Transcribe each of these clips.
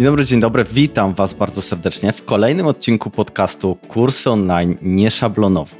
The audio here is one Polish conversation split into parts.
Dzień dobry, dzień dobry. Witam Was bardzo serdecznie w kolejnym odcinku podcastu Kursy Online Nieszablonowo.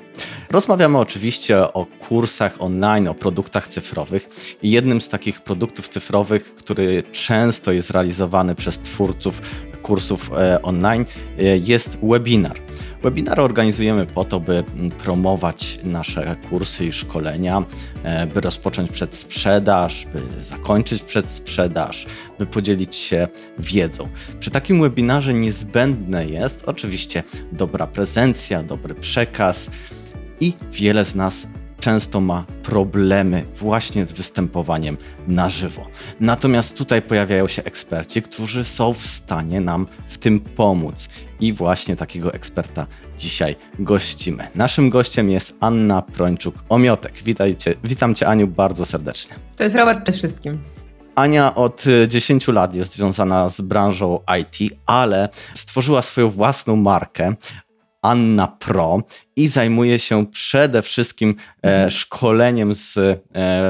Rozmawiamy oczywiście o kursach online, o produktach cyfrowych. I jednym z takich produktów cyfrowych, który często jest realizowany przez twórców kursów e, online, e, jest webinar. Webinary organizujemy po to, by promować nasze kursy i szkolenia, e, by rozpocząć przedsprzedaż, by zakończyć przedsprzedaż, by podzielić się wiedzą. Przy takim webinarze niezbędne jest oczywiście dobra prezencja, dobry przekaz i wiele z nas często ma problemy właśnie z występowaniem na żywo. Natomiast tutaj pojawiają się eksperci, którzy są w stanie nam w tym pomóc. I właśnie takiego eksperta dzisiaj gościmy. Naszym gościem jest Anna Prończuk-Omiotek. Witajcie, witam Cię Aniu bardzo serdecznie. Cześć Robert, cześć wszystkim. Ania od 10 lat jest związana z branżą IT, ale stworzyła swoją własną markę Anna Pro i zajmuje się przede wszystkim e, mhm. szkoleniem z e,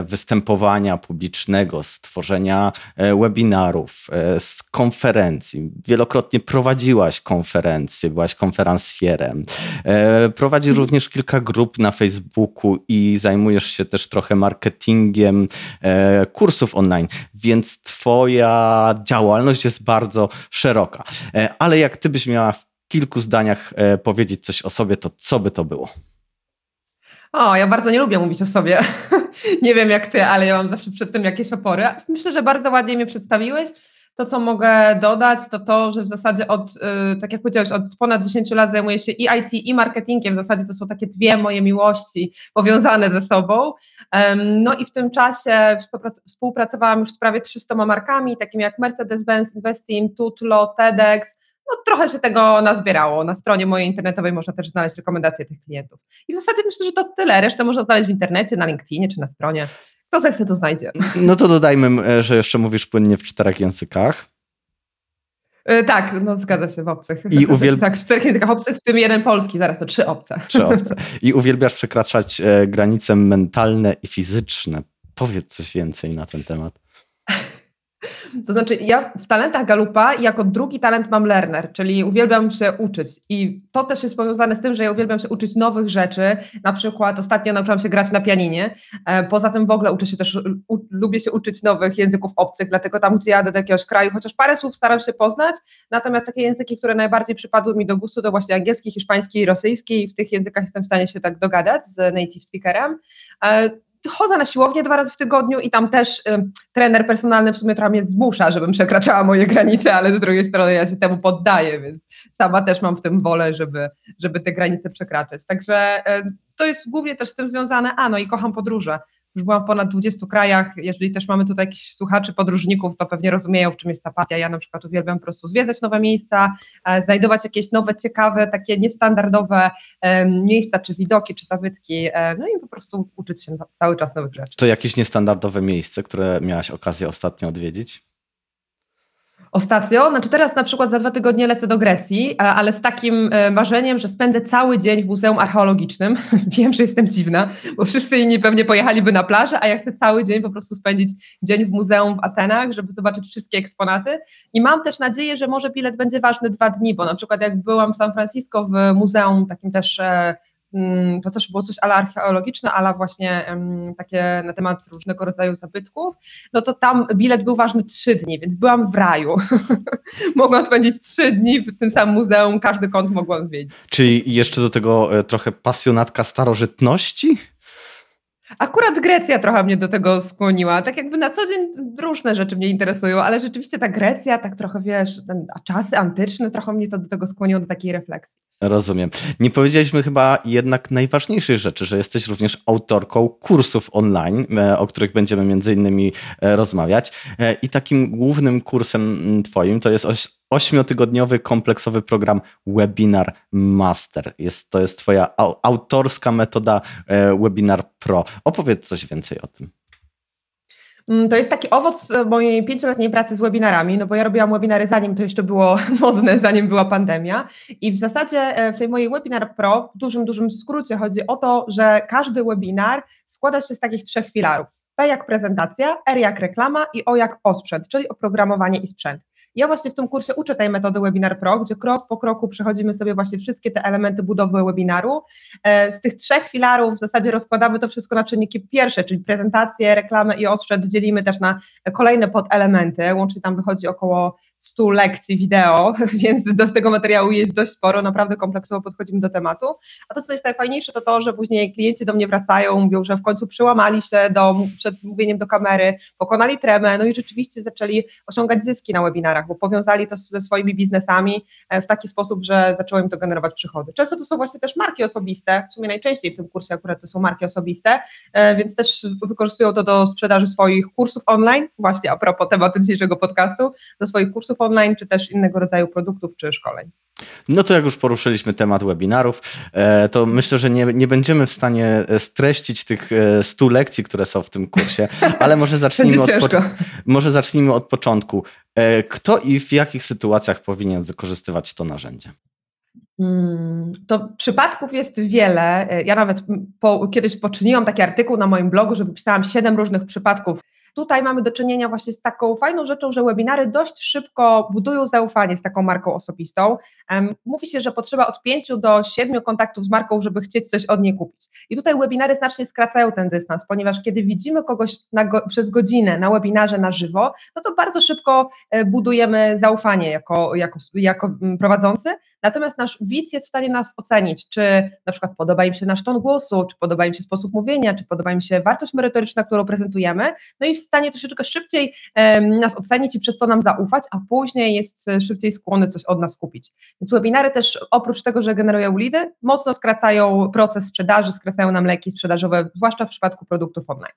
występowania publicznego, z tworzenia e, webinarów, z konferencji. Wielokrotnie prowadziłaś konferencje, byłaś konferencjerem. Prowadzi mhm. również kilka grup na Facebooku i zajmujesz się też trochę marketingiem kursów online, więc twoja działalność jest bardzo szeroka. Ale jak ty byś miała kilku zdaniach e, powiedzieć coś o sobie, to co by to było? O, ja bardzo nie lubię mówić o sobie. nie wiem jak ty, ale ja mam zawsze przed tym jakieś opory. Myślę, że bardzo ładnie mnie przedstawiłeś. To, co mogę dodać, to to, że w zasadzie od, y, tak jak powiedziałeś, od ponad 10 lat zajmuję się i IT, i marketingiem. W zasadzie to są takie dwie moje miłości powiązane ze sobą. No i w tym czasie współpracowałam już z prawie 300 markami, takimi jak Mercedes-Benz, Investing, Tutlo, TEDx, no, trochę się tego nazbierało. Na stronie mojej internetowej można też znaleźć rekomendacje tych klientów. I w zasadzie myślę, że to tyle. Resztę można znaleźć w internecie, na LinkedInie czy na stronie. Kto zechce, to znajdzie. No to dodajmy, e, że jeszcze mówisz płynnie w czterech językach. Yy, tak, no zgadza się w obcych. I uwielb... Tak, w czterech językach obcych, w tym jeden polski, zaraz to trzy obce. Trzy obce. I uwielbiasz przekraczać e, granice mentalne i fizyczne. Powiedz coś więcej na ten temat. To znaczy, ja w talentach Galupa jako drugi talent mam learner, czyli uwielbiam się uczyć. I to też jest powiązane z tym, że ja uwielbiam się uczyć nowych rzeczy. Na przykład ostatnio nauczyłam się grać na pianinie. E, poza tym w ogóle uczę się też, u, lubię się uczyć nowych języków obcych, dlatego tam, gdzie jadę do jakiegoś kraju, chociaż parę słów staram się poznać. Natomiast takie języki, które najbardziej przypadły mi do gustu, to właśnie angielski, hiszpański i rosyjski. I w tych językach jestem w stanie się tak dogadać z native speakerem. Chodzę na siłownię dwa razy w tygodniu i tam też y, trener personalny w sumie trochę mnie zmusza, żebym przekraczała moje granice, ale z drugiej strony ja się temu poddaję, więc sama też mam w tym wolę, żeby, żeby te granice przekraczać. Także y, to jest głównie też z tym związane, a no i kocham podróże. Już byłam w ponad 20 krajach. Jeżeli też mamy tutaj jakichś słuchaczy, podróżników, to pewnie rozumieją, w czym jest ta pasja. Ja na przykład uwielbiam po prostu zwiedzać nowe miejsca, e, znajdować jakieś nowe, ciekawe, takie niestandardowe miejsca, czy widoki, czy zabytki, e, no i po prostu uczyć się cały czas nowych rzeczy. To jakieś niestandardowe miejsce, które miałaś okazję ostatnio odwiedzić? Ostatnio. Znaczy teraz na przykład za dwa tygodnie lecę do Grecji, ale z takim e, marzeniem, że spędzę cały dzień w Muzeum Archeologicznym. Wiem, że jestem dziwna, bo wszyscy inni pewnie pojechaliby na plażę, a ja chcę cały dzień po prostu spędzić dzień w muzeum w Atenach, żeby zobaczyć wszystkie eksponaty. I mam też nadzieję, że może bilet będzie ważny dwa dni, bo na przykład jak byłam w San Francisco w muzeum takim też e, to też było coś ala archeologiczne, ala właśnie takie na temat różnego rodzaju zabytków, no to tam bilet był ważny trzy dni, więc byłam w raju. mogłam spędzić trzy dni w tym samym muzeum, każdy kąt mogłam zwiedzić. Czyli jeszcze do tego e, trochę pasjonatka starożytności? Akurat Grecja trochę mnie do tego skłoniła. Tak jakby na co dzień różne rzeczy mnie interesują, ale rzeczywiście ta Grecja, tak trochę wiesz, ten, a czasy antyczne trochę mnie to do tego skłoniło do takiej refleksji. Rozumiem. Nie powiedzieliśmy chyba jednak najważniejszej rzeczy, że jesteś również autorką kursów online, e, o których będziemy między innymi e, rozmawiać. E, I takim głównym kursem twoim to jest ośmiotygodniowy kompleksowy program Webinar Master. Jest, to jest twoja autorska metoda Webinar Pro. Opowiedz coś więcej o tym. Mm, to jest taki owoc e, mojej pięcioletniej pracy z webinarami, no bo ja robiłam webinary zanim to jeszcze było modne, zanim była pandemia. I w zasadzie e, w tej mojej Webinar Pro, w dużym, dużym skrócie chodzi o to, że każdy webinar składa się z takich trzech filarów. P jak prezentacja, R jak reklama i O jak osprzęt, czyli oprogramowanie i sprzęt. Ja właśnie w tym kursie uczę tej metody Webinar Pro, gdzie krok po kroku przechodzimy sobie właśnie wszystkie te elementy budowy webinaru. E, z tych trzech filarów w zasadzie rozkładamy to wszystko na czynniki pierwsze, czyli prezentację, reklamę i odsprzed dzielimy też na kolejne podelementy. Łącznie tam wychodzi około 100 lekcji wideo, więc do tego materiału jest dość sporo, naprawdę kompleksowo podchodzimy do tematu. A to, co jest najfajniejsze, to to, że później klienci do mnie wracają, mówią, że w końcu przyłamali się do, przed mówieniem do kamery, pokonali tremę, no i rzeczywiście zaczęli osiągać zyski na webinarach, bo powiązali to ze swoimi biznesami e, w taki sposób, że zaczęło im to generować przychody. Często to są właśnie też marki osobiste, w sumie najczęściej w tym kursie akurat to są marki osobiste, e, więc też wykorzystują to do sprzedaży swoich kursów online, właśnie a propos tematu dzisiejszego podcastu, do swoich kursów online, czy też innego rodzaju produktów, czy szkoleń. No to jak już poruszyliśmy temat webinarów, e, to myślę, że nie, nie będziemy w stanie e, streścić tych 100 e, lekcji, które są w tym kursie, ale może zacznijmy, od, może zacznijmy od początku. Kto i w jakich sytuacjach powinien wykorzystywać to narzędzie? Hmm, to przypadków jest wiele. Ja nawet po, kiedyś poczyniłam taki artykuł na moim blogu, że wypisałam siedem różnych przypadków Tutaj mamy do czynienia właśnie z taką fajną rzeczą, że webinary dość szybko budują zaufanie z taką marką osobistą. Mówi się, że potrzeba od 5 do 7 kontaktów z marką, żeby chcieć coś od niej kupić. I tutaj webinary znacznie skracają ten dystans, ponieważ kiedy widzimy kogoś go, przez godzinę na webinarze na żywo, no to bardzo szybko e, budujemy zaufanie jako, jako, jako mm, prowadzący, Natomiast nasz widz jest w stanie nas ocenić, czy na przykład podoba im się nasz ton głosu, czy podoba im się sposób mówienia, czy podoba im się wartość merytoryczna, którą prezentujemy, no i w stanie troszeczkę szybciej nas ocenić i przez to nam zaufać, a później jest e, szybciej skłonny coś od nas kupić. Więc webinary też oprócz tego, że generują lidy, mocno skracają proces sprzedaży, skracają nam leki sprzedażowe, zwłaszcza w przypadku produktów online.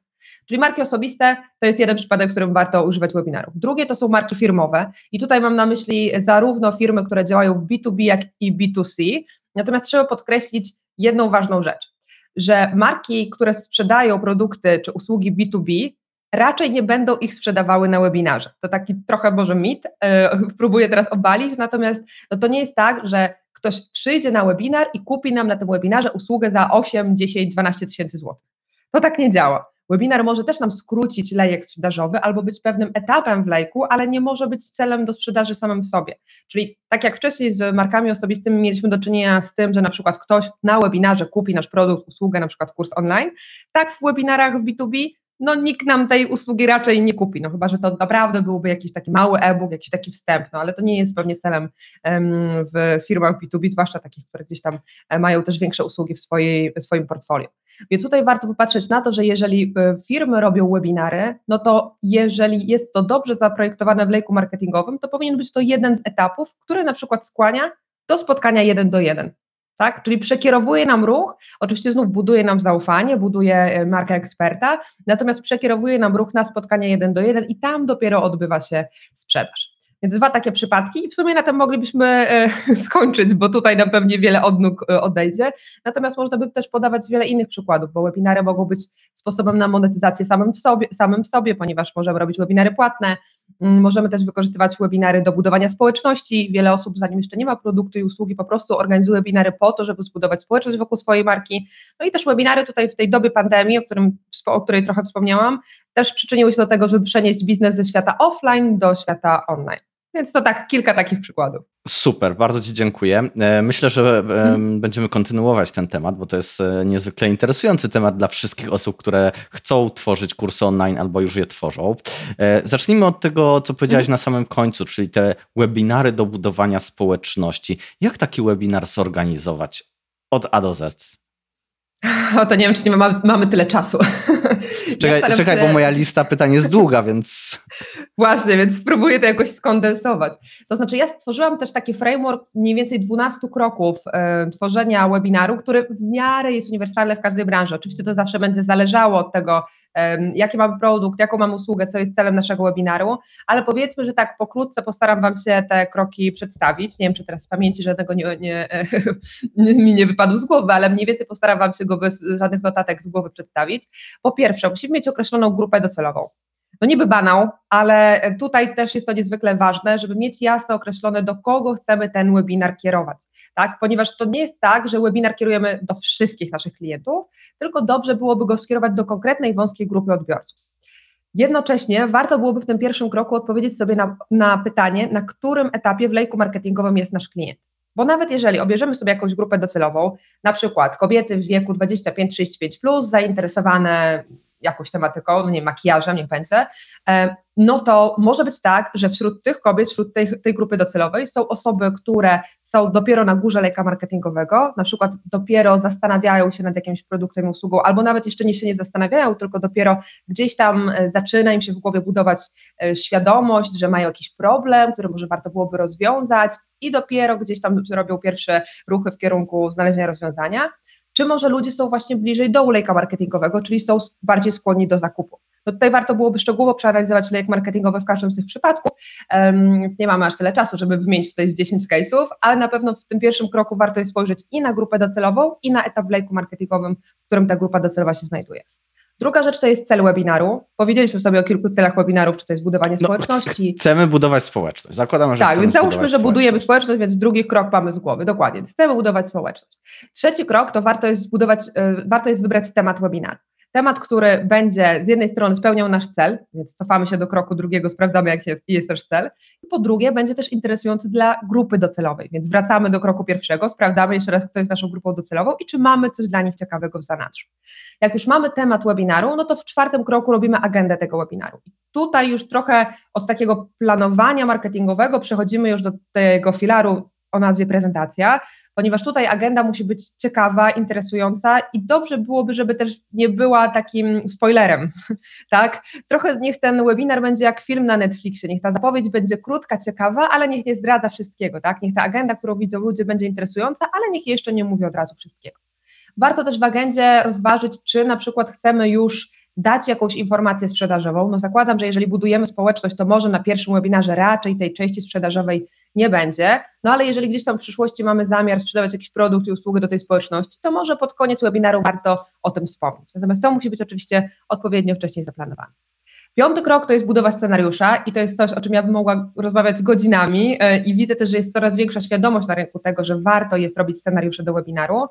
Czyli marki osobiste to jest jeden przypadek, w którym warto używać webinarów. Drugie to są marki firmowe i tutaj mam na myśli zarówno firmy, które działają w B2B, jak i B2C. Natomiast trzeba podkreślić jedną ważną rzecz, że marki, które sprzedają produkty czy usługi B2B, raczej nie będą ich sprzedawały na webinarze. To taki trochę może mit, yy, próbuję teraz obalić, natomiast no to nie jest tak, że ktoś przyjdzie na webinar i kupi nam na tym webinarze usługę za 8, 10, 12 tysięcy złotych. To tak nie działa. Webinar może też nam skrócić lejek sprzedażowy albo być pewnym etapem w lejku, ale nie może być celem do sprzedaży samym w sobie. Czyli tak jak wcześniej z markami osobistymi mieliśmy do czynienia z tym, że na przykład ktoś na webinarze kupi nasz produkt, usługę, na przykład kurs online, tak w webinarach w B2B no nikt nam tej usługi raczej nie kupi, no chyba, że to naprawdę byłby jakiś taki mały e-book, jakiś taki wstęp, no ale to nie jest pewnie celem w firmach B2B, zwłaszcza takich, które gdzieś tam e, mają też większe usługi w, swojej, w swoim portfolio. Więc tutaj warto popatrzeć na to, że jeżeli e, firmy robią webinary, no to jeżeli jest to dobrze zaprojektowane w lejku marketingowym, to powinien być to jeden z etapów, który na przykład skłania do spotkania jeden do jeden tak? Czyli przekierowuje nam ruch, oczywiście znów buduje nam zaufanie, buduje e, markę eksperta, natomiast przekierowuje nam ruch na spotkanie jeden do jeden i tam dopiero odbywa się sprzedaż. Więc dwa takie przypadki i w sumie na tym moglibyśmy e, skończyć, bo tutaj nam pewnie wiele odnóg e, odejdzie. Natomiast można by też podawać wiele innych przykładów, bo webinary mogą być sposobem na monetyzację samym w sobie, samym w sobie ponieważ możemy robić webinary płatne, możemy też wykorzystywać webinary do budowania społeczności. Wiele osób, zanim jeszcze nie ma produktu i usługi, po prostu organizuje webinary po to, żeby zbudować społeczność wokół swojej marki. No i też webinary tutaj w tej dobie pandemii, o, którym, o której trochę wspomniałam, też przyczyniły się do tego, żeby przenieść biznes ze świata offline do świata online. Więc to tak, kilka takich przykładów. Super, bardzo Ci dziękuję. E, myślę, że hmm. będziemy kontynuować ten temat, bo to jest e, niezwykle interesujący temat dla wszystkich osób, które chcą tworzyć kursy online albo już je tworzą. E, zacznijmy od tego, co powiedziałaś hmm. na samym końcu, czyli te webinary do budowania społeczności. Jak taki webinar zorganizować od A do Z? O, to nie wiem, czy nie ma, mamy tyle czasu. Czekaj, ja czekaj się... bo moja lista pytań jest długa, więc. Właśnie, więc spróbuję to jakoś skondensować. To znaczy, ja stworzyłam też taki framework mniej więcej 12 kroków e, tworzenia webinaru, który w miarę jest uniwersalny w każdej branży. Oczywiście to zawsze będzie zależało od tego, jaki mamy produkt, jaką mam usługę, co jest celem naszego webinaru, ale powiedzmy, że tak pokrótce postaram Wam się te kroki przedstawić. Nie wiem, czy teraz w pamięci żadnego nie, nie, mi nie wypadł z głowy, ale mniej więcej postaram Wam się go bez żadnych notatek z głowy przedstawić. Po pierwsze, musimy mieć określoną grupę docelową. No niby banał, ale tutaj też jest to niezwykle ważne, żeby mieć jasno określone, do kogo chcemy ten webinar kierować, tak? Ponieważ to nie jest tak, że webinar kierujemy do wszystkich naszych klientów, tylko dobrze byłoby go skierować do konkretnej wąskiej grupy odbiorców. Jednocześnie warto byłoby w tym pierwszym kroku odpowiedzieć sobie na, na pytanie, na którym etapie w lejku marketingowym jest nasz klient. Bo nawet jeżeli obierzemy sobie jakąś grupę docelową, na przykład kobiety w wieku 25-35, zainteresowane jakąś tematyką, no nie makijażem, niech będzie, no to może być tak, że wśród tych kobiet, wśród tej, tej grupy docelowej są osoby, które są dopiero na górze lejka marketingowego, na przykład dopiero zastanawiają się nad jakimś produktem, usługą, albo nawet jeszcze nie się nie zastanawiają, tylko dopiero gdzieś tam e, zaczyna im się w głowie budować e, świadomość, że mają jakiś problem, który może warto byłoby rozwiązać i dopiero gdzieś tam robią pierwsze ruchy w kierunku znalezienia rozwiązania czy może ludzie są właśnie bliżej dołu lejka marketingowego, czyli są bardziej skłonni do zakupu. No tutaj warto byłoby szczegółowo przeanalizować lejek marketingowy w każdym z tych przypadków, więc nie mamy aż tyle czasu, żeby wymienić tutaj z 10 case'ów, ale na pewno w tym pierwszym kroku warto jest spojrzeć i na grupę docelową, i na etap w lejku marketingowym, w którym ta grupa docelowa się znajduje. Druga rzecz to jest cel webinaru. Powiedzieliśmy sobie o kilku celach webinarów, czy to jest budowanie no, społeczności. Chcemy budować społeczność. Zakładamy, że Tak, więc załóżmy, że budujemy społeczność, więc drugi krok mamy z głowy. Dokładnie. Chcemy budować społeczność. Trzeci krok to warto jest zbudować, e, warto jest wybrać temat webinaru. Temat, który będzie z jednej strony spełniał nasz cel, więc cofamy się do kroku drugiego, sprawdzamy, jaki jest, jest też cel, i po drugie będzie też interesujący dla grupy docelowej, więc wracamy do kroku pierwszego, sprawdzamy jeszcze raz, kto jest naszą grupą docelową i czy mamy coś dla nich ciekawego w zanadrzu. Jak już mamy temat webinaru, no to w czwartym kroku robimy agendę tego webinaru. Tutaj już trochę od takiego planowania marketingowego przechodzimy już do tego filaru o nazwie prezentacja, ponieważ tutaj agenda musi być ciekawa, interesująca i dobrze byłoby, żeby też nie była takim spoilerem, tak? Trochę niech ten webinar będzie jak film na Netflixie, niech ta zapowiedź będzie krótka, ciekawa, ale niech nie zdradza wszystkiego, tak? Niech ta agenda, którą widzą ludzie będzie interesująca, ale niech jeszcze nie mówi od razu wszystkiego. Warto też w agendzie rozważyć, czy na przykład chcemy już dać jakąś informację sprzedażową. No zakładam, że jeżeli budujemy społeczność, to może na pierwszym webinarze raczej tej części sprzedażowej nie będzie, no ale jeżeli gdzieś tam w przyszłości mamy zamiar sprzedawać jakiś produkt i usługę do tej społeczności, to może pod koniec webinaru warto o tym wspomnieć. Natomiast to musi być oczywiście odpowiednio wcześniej zaplanowane. Piąty krok to jest budowa scenariusza i to jest coś, o czym ja bym mogła rozmawiać godzinami e, i widzę też, że jest coraz większa świadomość na rynku tego, że warto jest robić scenariusze do webinaru.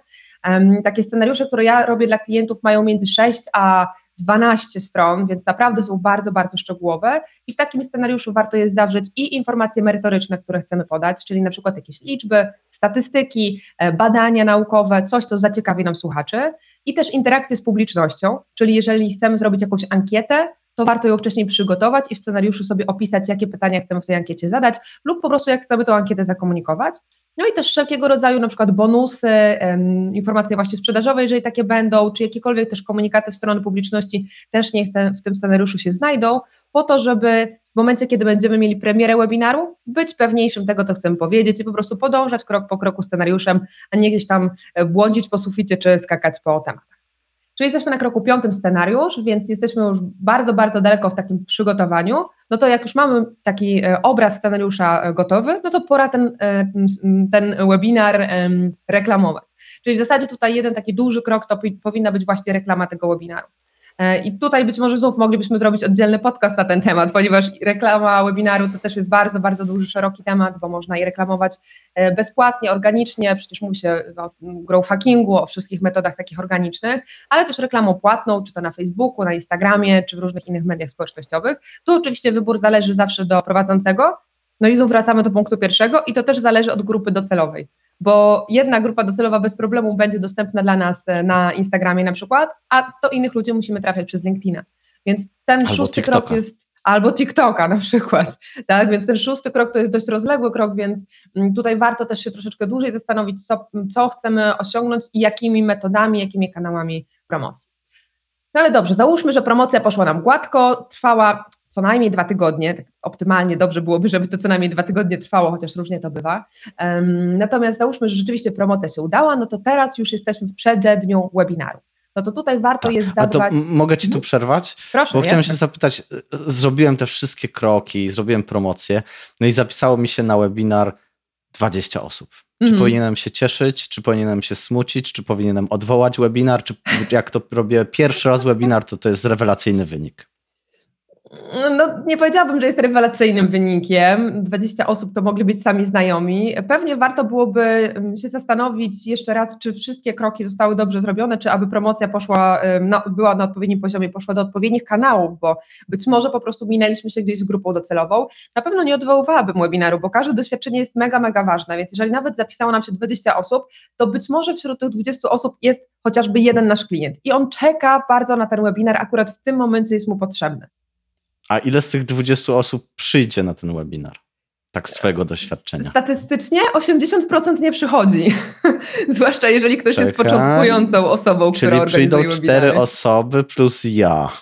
Takie scenariusze, które ja robię dla klientów mają między 6 a 12 stron, więc naprawdę są bardzo, bardzo szczegółowe i w takim scenariuszu warto jest zawrzeć i informacje merytoryczne, które chcemy podać, czyli na przykład jakieś liczby, statystyki, e, badania naukowe, coś, co zaciekawi nam słuchaczy i też interakcje z publicznością, czyli jeżeli chcemy zrobić jakąś ankietę, to warto ją wcześniej przygotować i w scenariuszu sobie opisać, jakie pytania chcemy w tej ankiecie zadać, lub po prostu jak chcemy tę ankietę zakomunikować. No i też wszelkiego rodzaju na przykład bonusy, informacje właśnie sprzedażowe, jeżeli takie będą, czy jakiekolwiek też komunikaty w stronę publiczności też niech w tym scenariuszu się znajdą, po to, żeby w momencie, kiedy będziemy mieli premierę webinaru, być pewniejszym tego, co chcemy powiedzieć i po prostu podążać krok po kroku scenariuszem, a nie gdzieś tam e, błądzić po suficie czy skakać po tematach. Czyli jesteśmy na kroku piątym scenariusz, więc jesteśmy już bardzo, bardzo daleko w takim przygotowaniu. No to jak już mamy taki e, obraz scenariusza e, gotowy, no to pora ten, e, ten webinar reklamować. Czyli w zasadzie tutaj jeden taki duży krok to powinna być właśnie reklama tego webinaru. E, I tutaj być może znów moglibyśmy zrobić oddzielny podcast na ten temat, ponieważ reklama webinaru to też jest bardzo, bardzo duży, szeroki temat, bo można je reklamować e, bezpłatnie, organicznie, przecież mówi się o growth hackingu, o wszystkich metodach takich organicznych, ale też reklamą płatną, czy to na Facebooku, na Instagramie, czy w różnych innych mediach społecznościowych. Tu oczywiście wybór zależy zawsze do prowadzącego, no i znów wracamy do punktu pierwszego i to też zależy od grupy docelowej bo jedna grupa docelowa bez problemu będzie dostępna dla nas e, na Instagramie na przykład, a do innych ludzi musimy trafiać przez LinkedIna. Więc ten albo szósty TikToka. krok jest albo TikToka na przykład, tak? Więc ten szósty krok to jest dość rozległy krok, więc mm, tutaj warto też się troszeczkę dłużej zastanowić, co, co chcemy osiągnąć i jakimi metodami, jakimi kanałami promocji. No ale dobrze, załóżmy, że promocja poszła nam gładko, trwała co najmniej dwa tygodnie. Tak optymalnie dobrze byłoby, żeby to co najmniej dwa tygodnie trwało, chociaż różnie to bywa. Natomiast załóżmy, że rzeczywiście promocja się udała, no to teraz już jesteśmy w przededniu webinaru. No to tutaj warto tak. jest zadbać. Mogę ci tu mhm. przerwać? Proszę. Bo chciałem się zapytać, y, zrobiłem te wszystkie kroki, zrobiłem promocję, no i zapisało mi się na webinar 20 osób. Czy mm. powinienem się cieszyć, czy powinienem się smucić, czy powinienem odwołać webinar, czy jak to robię pierwszy raz webinar, to to jest rewelacyjny wynik. No, nie powiedziałabym, że jest rewelacyjnym wynikiem. 20 osób to mogli być sami znajomi. Pewnie warto byłoby się zastanowić jeszcze raz, czy wszystkie kroki zostały dobrze zrobione, czy aby promocja poszła, no, była na odpowiednim poziomie, poszła do odpowiednich kanałów, bo być może po prostu minęliśmy się gdzieś z grupą docelową. Na pewno nie odwoływałabym webinaru, bo każde doświadczenie jest mega, mega ważne, więc jeżeli nawet zapisało nam się 20 osób, to być może wśród tych 20 osób jest chociażby jeden nasz klient i on czeka bardzo na ten webinar, akurat w tym momencie jest mu potrzebny. A ile z tych 20 osób przyjdzie na ten webinar? Tak z Twojego doświadczenia. Statystycznie 80% nie przychodzi. Zwłaszcza jeżeli ktoś Czekaj. jest początkującą osobą, Czyli która przyjdą organizuje cztery webinary. osoby plus ja.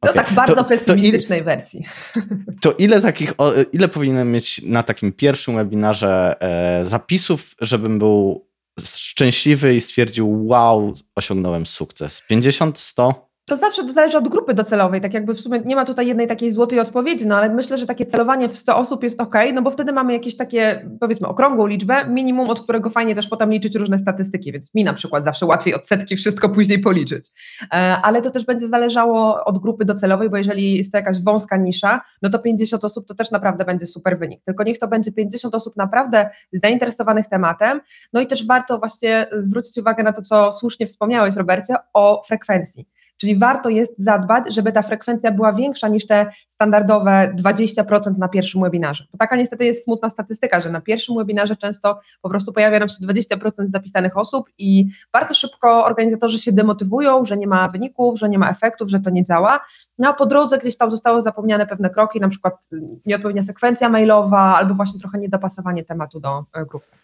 To okay. tak bardzo to, pesymistycznej to ile, wersji. To ile takich, ile powinienem mieć na takim pierwszym webinarze e, zapisów, żebym był szczęśliwy i stwierdził, wow, osiągnąłem sukces? 50, 100? To zawsze to zależy od grupy docelowej, tak jakby w sumie nie ma tutaj jednej takiej złotej odpowiedzi, no ale myślę, że takie celowanie w 100 osób jest ok, no bo wtedy mamy jakieś takie, powiedzmy, okrągłą liczbę, minimum, od którego fajnie też potem liczyć różne statystyki, więc mi na przykład zawsze łatwiej od setki wszystko później policzyć. E, ale to też będzie zależało od grupy docelowej, bo jeżeli jest to jakaś wąska nisza, no to 50 osób to też naprawdę będzie super wynik. Tylko niech to będzie 50 osób naprawdę zainteresowanych tematem, no i też warto właśnie zwrócić uwagę na to, co słusznie wspomniałeś, Robercie, o frekwencji. Czyli warto jest zadbać, żeby ta frekwencja była większa niż te standardowe 20% na pierwszym webinarze. Bo taka niestety jest smutna statystyka, że na pierwszym webinarze często po prostu pojawia nam się 20% zapisanych osób i bardzo szybko organizatorzy się demotywują, że nie ma wyników, że nie ma efektów, że to nie działa. No a po drodze gdzieś tam zostały zapomniane pewne kroki, na przykład nieodpowiednia sekwencja mailowa albo właśnie trochę niedopasowanie tematu do e, grupy.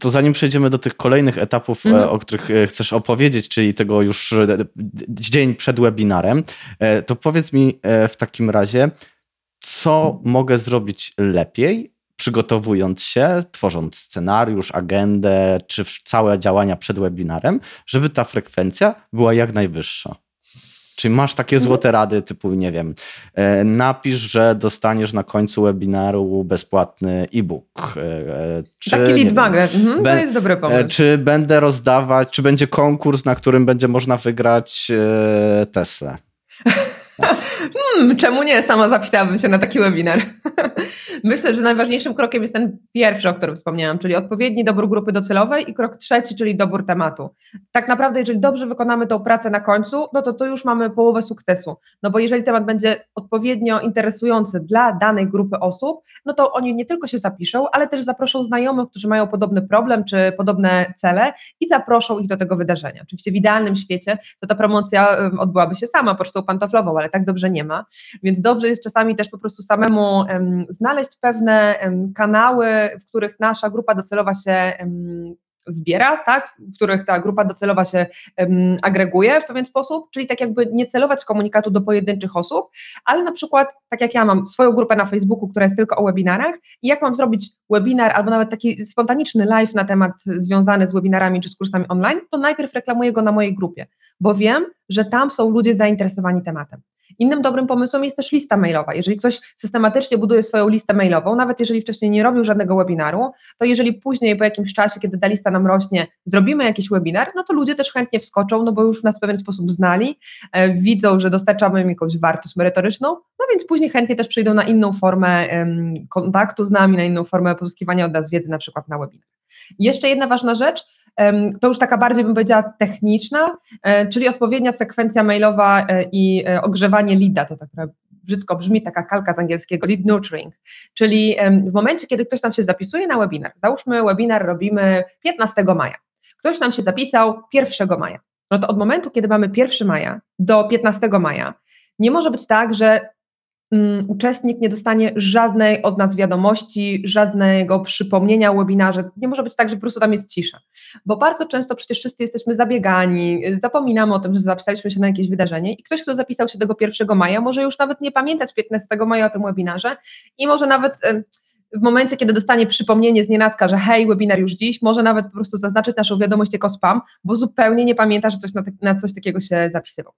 To zanim przejdziemy do tych kolejnych etapów, e, mhm. o których e, chcesz opowiedzieć, czyli tego już e, dzień przed webinarem, to powiedz mi w takim razie, co mogę zrobić lepiej, przygotowując się, tworząc scenariusz, agendę, czy całe działania przed webinarem, żeby ta frekwencja była jak najwyższa. Czy masz takie złote rady typu, nie wiem, e, napisz, że dostaniesz na końcu webinaru bezpłatny e-book. E, czy, Taki lead magnet, mhm, to jest dobry pomysł. Czy będę rozdawać, czy będzie konkurs, na którym będzie można wygrać Tesla? hmm, czemu nie? Sama zapisałabym się na taki webinar. Myślę, że najważniejszym krokiem jest ten pierwszy, o którym wspomniałam, czyli odpowiedni dobór grupy docelowej i krok trzeci, czyli dobór tematu. Tak naprawdę, jeżeli dobrze wykonamy tą pracę na końcu, no to to już mamy połowę sukcesu. No bo jeżeli temat będzie odpowiednio interesujący dla danej grupy osób, no to oni nie tylko się zapiszą, ale też zaproszą znajomych, którzy mają podobny problem czy podobne cele i zaproszą ich do tego wydarzenia. Oczywiście w idealnym świecie to ta promocja odbyłaby się sama pocztą pantoflową, ale tak dobrze nie ma. Więc dobrze jest czasami też po prostu samemu znaleźć pewne kanały, w których nasza grupa docelowa się zbiera, tak, w których ta grupa docelowa się um, agreguje w pewien sposób, czyli tak jakby nie celować komunikatu do pojedynczych osób, ale na przykład, tak jak ja mam swoją grupę na Facebooku, która jest tylko o webinarach i jak mam zrobić webinar albo nawet taki spontaniczny live na temat związany z webinarami czy z kursami online, to najpierw reklamuję go na mojej grupie, bo wiem, że tam są ludzie zainteresowani tematem. Innym dobrym pomysłem jest też lista mailowa. Jeżeli ktoś systematycznie buduje swoją listę mailową, nawet jeżeli wcześniej nie robił żadnego webinaru, to jeżeli później po jakimś czasie, kiedy ta lista nam rośnie, zrobimy jakiś webinar, no to ludzie też chętnie wskoczą, no bo już nas w pewien sposób znali, e, widzą, że dostarczamy im jakąś wartość merytoryczną, no więc później chętnie też przyjdą na inną formę kontaktu z nami, na inną formę pozyskiwania od nas wiedzy, na przykład na webinar. jeszcze jedna ważna rzecz, to już taka bardziej bym powiedziała techniczna, e, czyli odpowiednia sekwencja mailowa e, i e, ogrzewanie leada, to tak brzydko brzmi, taka kalka z angielskiego, lead nurturing, czyli w momencie, kiedy ktoś nam się zapisuje na webinar, załóżmy webinar robimy 15 maja, ktoś nam się zapisał 1 maja, no to od momentu, kiedy mamy 1 maja do 15 maja, nie może być tak, że uczestnik nie dostanie żadnej od nas wiadomości, żadnego przypomnienia o webinarze. Nie może być tak, że po prostu tam jest cisza. Bo bardzo często przecież wszyscy jesteśmy zabiegani, zapominamy o tym, że zapisaliśmy się na jakieś wydarzenie i ktoś, kto zapisał się tego 1 maja, może już nawet nie pamiętać 15 maja o tym webinarze i może nawet w momencie, kiedy dostanie przypomnienie z nienacka, że hej, webinar już dziś, może nawet po prostu zaznaczyć naszą wiadomość jako spam, bo zupełnie nie pamięta, że coś na, na coś takiego się zapisywał.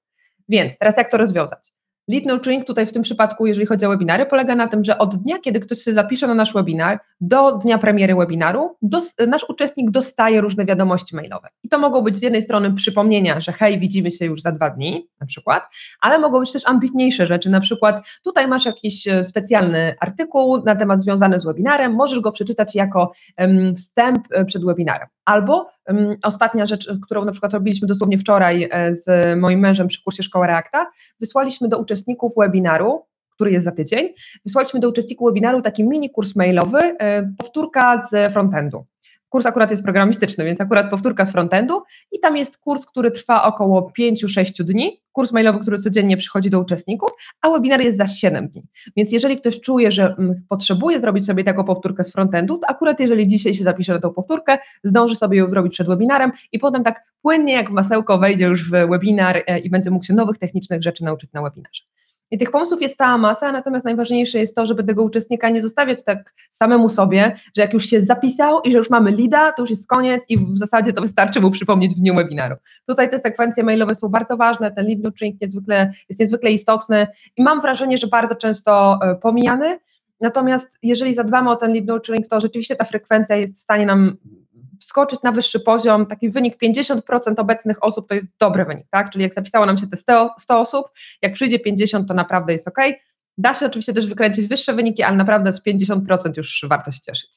Więc teraz jak to rozwiązać? Lead nurturing tutaj w tym przypadku, jeżeli chodzi o webinary, polega na tym, że od dnia, kiedy ktoś się zapisze na nasz webinar, do dnia premiery webinaru, dos, nasz uczestnik dostaje różne wiadomości mailowe. I to mogą być z jednej strony przypomnienia, że hej, widzimy się już za dwa dni, na przykład, ale mogą być też ambitniejsze rzeczy, na przykład tutaj masz jakiś e, specjalny artykuł na temat związany z webinarem, możesz go przeczytać jako wstęp e, przed webinarem. Albo um, ostatnia rzecz, którą na przykład robiliśmy dosłownie wczoraj e, z moim mężem przy kursie Szkoła Reakta, wysłaliśmy do uczestników webinaru, który jest za tydzień, wysłaliśmy do uczestników webinaru taki mini kurs mailowy, e, powtórka z frontendu. Kurs akurat jest programistyczny, więc akurat powtórka z frontendu i tam jest kurs, który trwa około 5-6 dni, kurs mailowy, który codziennie przychodzi do uczestników, a webinar jest za 7 dni. Więc jeżeli ktoś czuje, że mm, potrzebuje zrobić sobie taką powtórkę z frontendu, to akurat jeżeli dzisiaj się zapisze na tą powtórkę, zdąży sobie ją zrobić przed webinarem i potem tak płynnie jak w masełko wejdzie już w webinar e, i będzie mógł się nowych technicznych rzeczy nauczyć na webinarze. I tych pomysłów jest cała masa, natomiast najważniejsze jest to, żeby tego uczestnika nie zostawiać tak samemu sobie, że jak już się zapisał i że już mamy lida, to już jest koniec i w zasadzie to wystarczy mu przypomnieć w dniu webinaru. Tutaj te sekwencje mailowe są bardzo ważne, ten lead nurturing niezwykle, jest niezwykle istotny i mam wrażenie, że bardzo często e, pomijany, Natomiast jeżeli zadbamy o ten lead nurturing, to rzeczywiście ta frekwencja jest w stanie nam wskoczyć na wyższy poziom, taki wynik 50% obecnych osób to jest dobry wynik, tak? Czyli jak zapisało nam się te 100, 100 osób, jak przyjdzie 50, to naprawdę jest ok. Da się oczywiście też wykręcić wyższe wyniki, ale naprawdę z 50% już warto się cieszyć.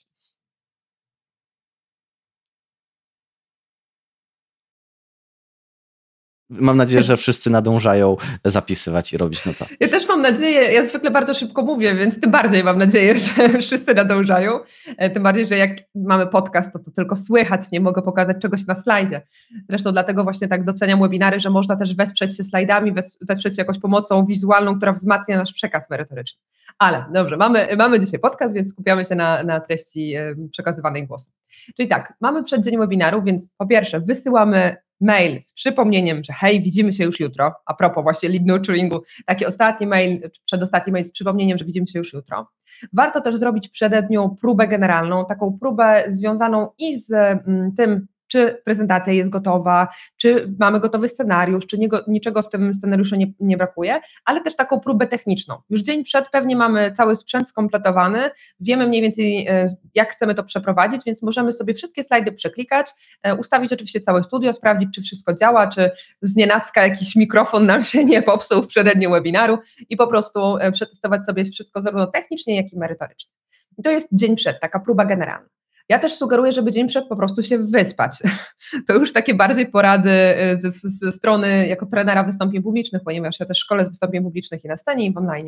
Mam nadzieję, że wszyscy nadążają zapisywać i robić notatki. Ja też mam nadzieję, ja zwykle bardzo szybko mówię, więc tym bardziej mam nadzieję, że wszyscy nadążają. E, tym bardziej, że jak mamy podcast, to, to tylko słychać, nie mogę pokazać czegoś na slajdzie. Zresztą dlatego właśnie tak doceniam webinary, że można też wesprzeć się slajdami, wesprzeć się jakąś pomocą wizualną, która wzmacnia nasz przekaz merytoryczny. Ale dobrze, mamy, mamy dzisiaj podcast, więc skupiamy się na, na treści przekazywanej głosem. Czyli tak, mamy przeddzień webinaru, więc po pierwsze wysyłamy mail z przypomnieniem, że hej, widzimy się już jutro, a propos właśnie lead nurturingu, taki ostatni mail, przedostatni mail z przypomnieniem, że widzimy się już jutro. Warto też zrobić przed dniu próbę generalną, taką próbę związaną i z mm, tym, czy prezentacja jest gotowa, czy mamy gotowy scenariusz, czy niczego w tym scenariuszu nie, nie, brakuje, ale też taką próbę techniczną. Już dzień przed pewnie mamy cały sprzęt skompletowany, wiemy mniej więcej e, jak chcemy to przeprowadzić, więc możemy sobie wszystkie slajdy przeklikać, e, ustawić oczywiście całe studio, sprawdzić czy wszystko działa, czy z nienacka jakiś mikrofon nam się nie popsuł w przededniu webinaru i po prostu e, przetestować sobie wszystko zarówno technicznie, jak i merytorycznie. I to jest dzień przed, taka próba generalna. Ja też sugeruję, żeby dzień przed po prostu się wyspać. To już takie bardziej porady y, ze strony jako trenera wystąpień publicznych, ponieważ ja też szkole z wystąpień publicznych i na scenie i w online.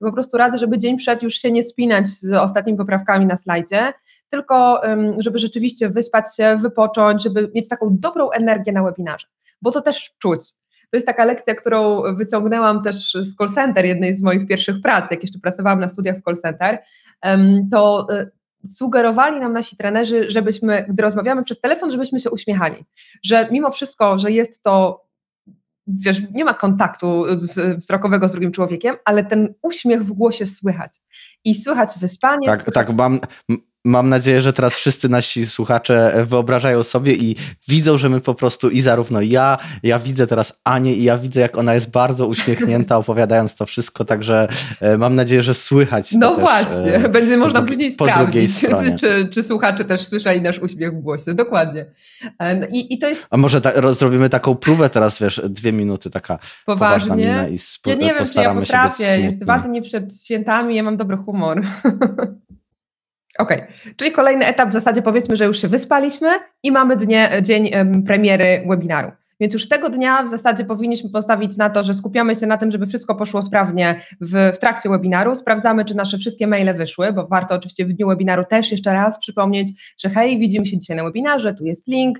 I po prostu radzę, żeby dzień przed już się nie spinać z ostatnimi poprawkami na slajdzie, tylko żeby rzeczywiście wyspać się, wypocząć, żeby mieć taką dobrą energię na webinarze, bo to też czuć. To jest taka lekcja, którą wyciągnęłam też z call center, jednej z moich pierwszych prac, jak jeszcze pracowałam na studiach w call center, to y, sugerowali nam nasi trenerzy, żebyśmy, gdy rozmawiamy przez telefon, żebyśmy się uśmiechali. Że mimo wszystko, że jest to wiesz, nie ma kontaktu wzrokowego z drugim człowiekiem, ale ten uśmiech w głosie słychać. I słychać wyspanie. Tak, słychać... tak, mam, Mam nadzieję, że teraz wszyscy nasi słuchacze wyobrażają sobie i widzą, że my po prostu i zarówno ja, ja widzę teraz Anię i ja widzę, jak ona jest bardzo uśmiechnięta, opowiadając to wszystko, także e, mam nadzieję, że słychać. No też, właśnie, e, będzie można później sprawdzić, czy, czy słuchacze też słyszeli nasz uśmiech w głosie. Dokładnie. E, no I, i to jest... A może ta, zrobimy taką próbę teraz, wiesz, dwie minuty taka poważnie. I ja nie wiem, czy ja potrafię. Jest dwa dni przed świętami, ja mam dobry humor. Okej, okay. czyli kolejny etap w zasadzie powiedzmy, że już się wyspaliśmy i mamy dnie, dzień premiery webinaru. Więc już tego dnia w zasadzie powinniśmy postawić na to, że skupiamy się na tym, żeby wszystko poszło sprawnie w, w trakcie webinaru. Sprawdzamy, czy nasze wszystkie maile wyszły, bo warto oczywiście w dniu webinaru też jeszcze raz przypomnieć, że hej, widzimy się dzisiaj na webinarze, tu jest link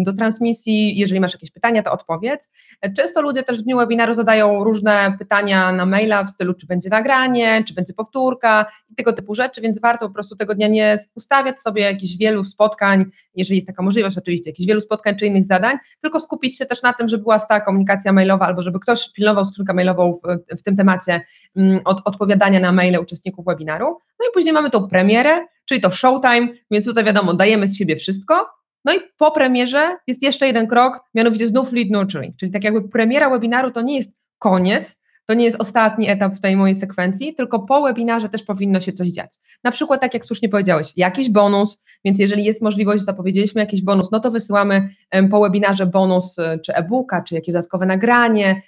do transmisji, jeżeli masz jakieś pytania, to odpowiedz. Często ludzie też w dniu webinaru zadają różne pytania na maila w stylu, czy będzie nagranie, czy będzie powtórka i tego typu rzeczy, więc warto po prostu tego dnia nie ustawiać sobie jakichś wielu spotkań, jeżeli jest taka możliwość oczywiście, jakichś wielu spotkań czy innych zadań, tylko skupić się też na tym, żeby była stała komunikacja mailowa, albo żeby ktoś pilnował skrzynkę mailową w, w tym temacie um, od, odpowiadania na maile uczestników webinaru. No i później mamy tą premierę, czyli to showtime, więc tutaj wiadomo, dajemy z siebie wszystko. No i po premierze jest jeszcze jeden krok, mianowicie znów lead nurturing, czyli tak jakby premiera webinaru to nie jest koniec, to nie jest ostatni etap w tej mojej sekwencji, tylko po webinarze też powinno się coś dziać. Na przykład, tak jak słusznie powiedziałeś, jakiś bonus, więc jeżeli jest możliwość, zapowiedzieliśmy jakiś bonus, no to wysyłamy po webinarze bonus, e, czy e-booka, czy jakieś dodatkowe nagranie,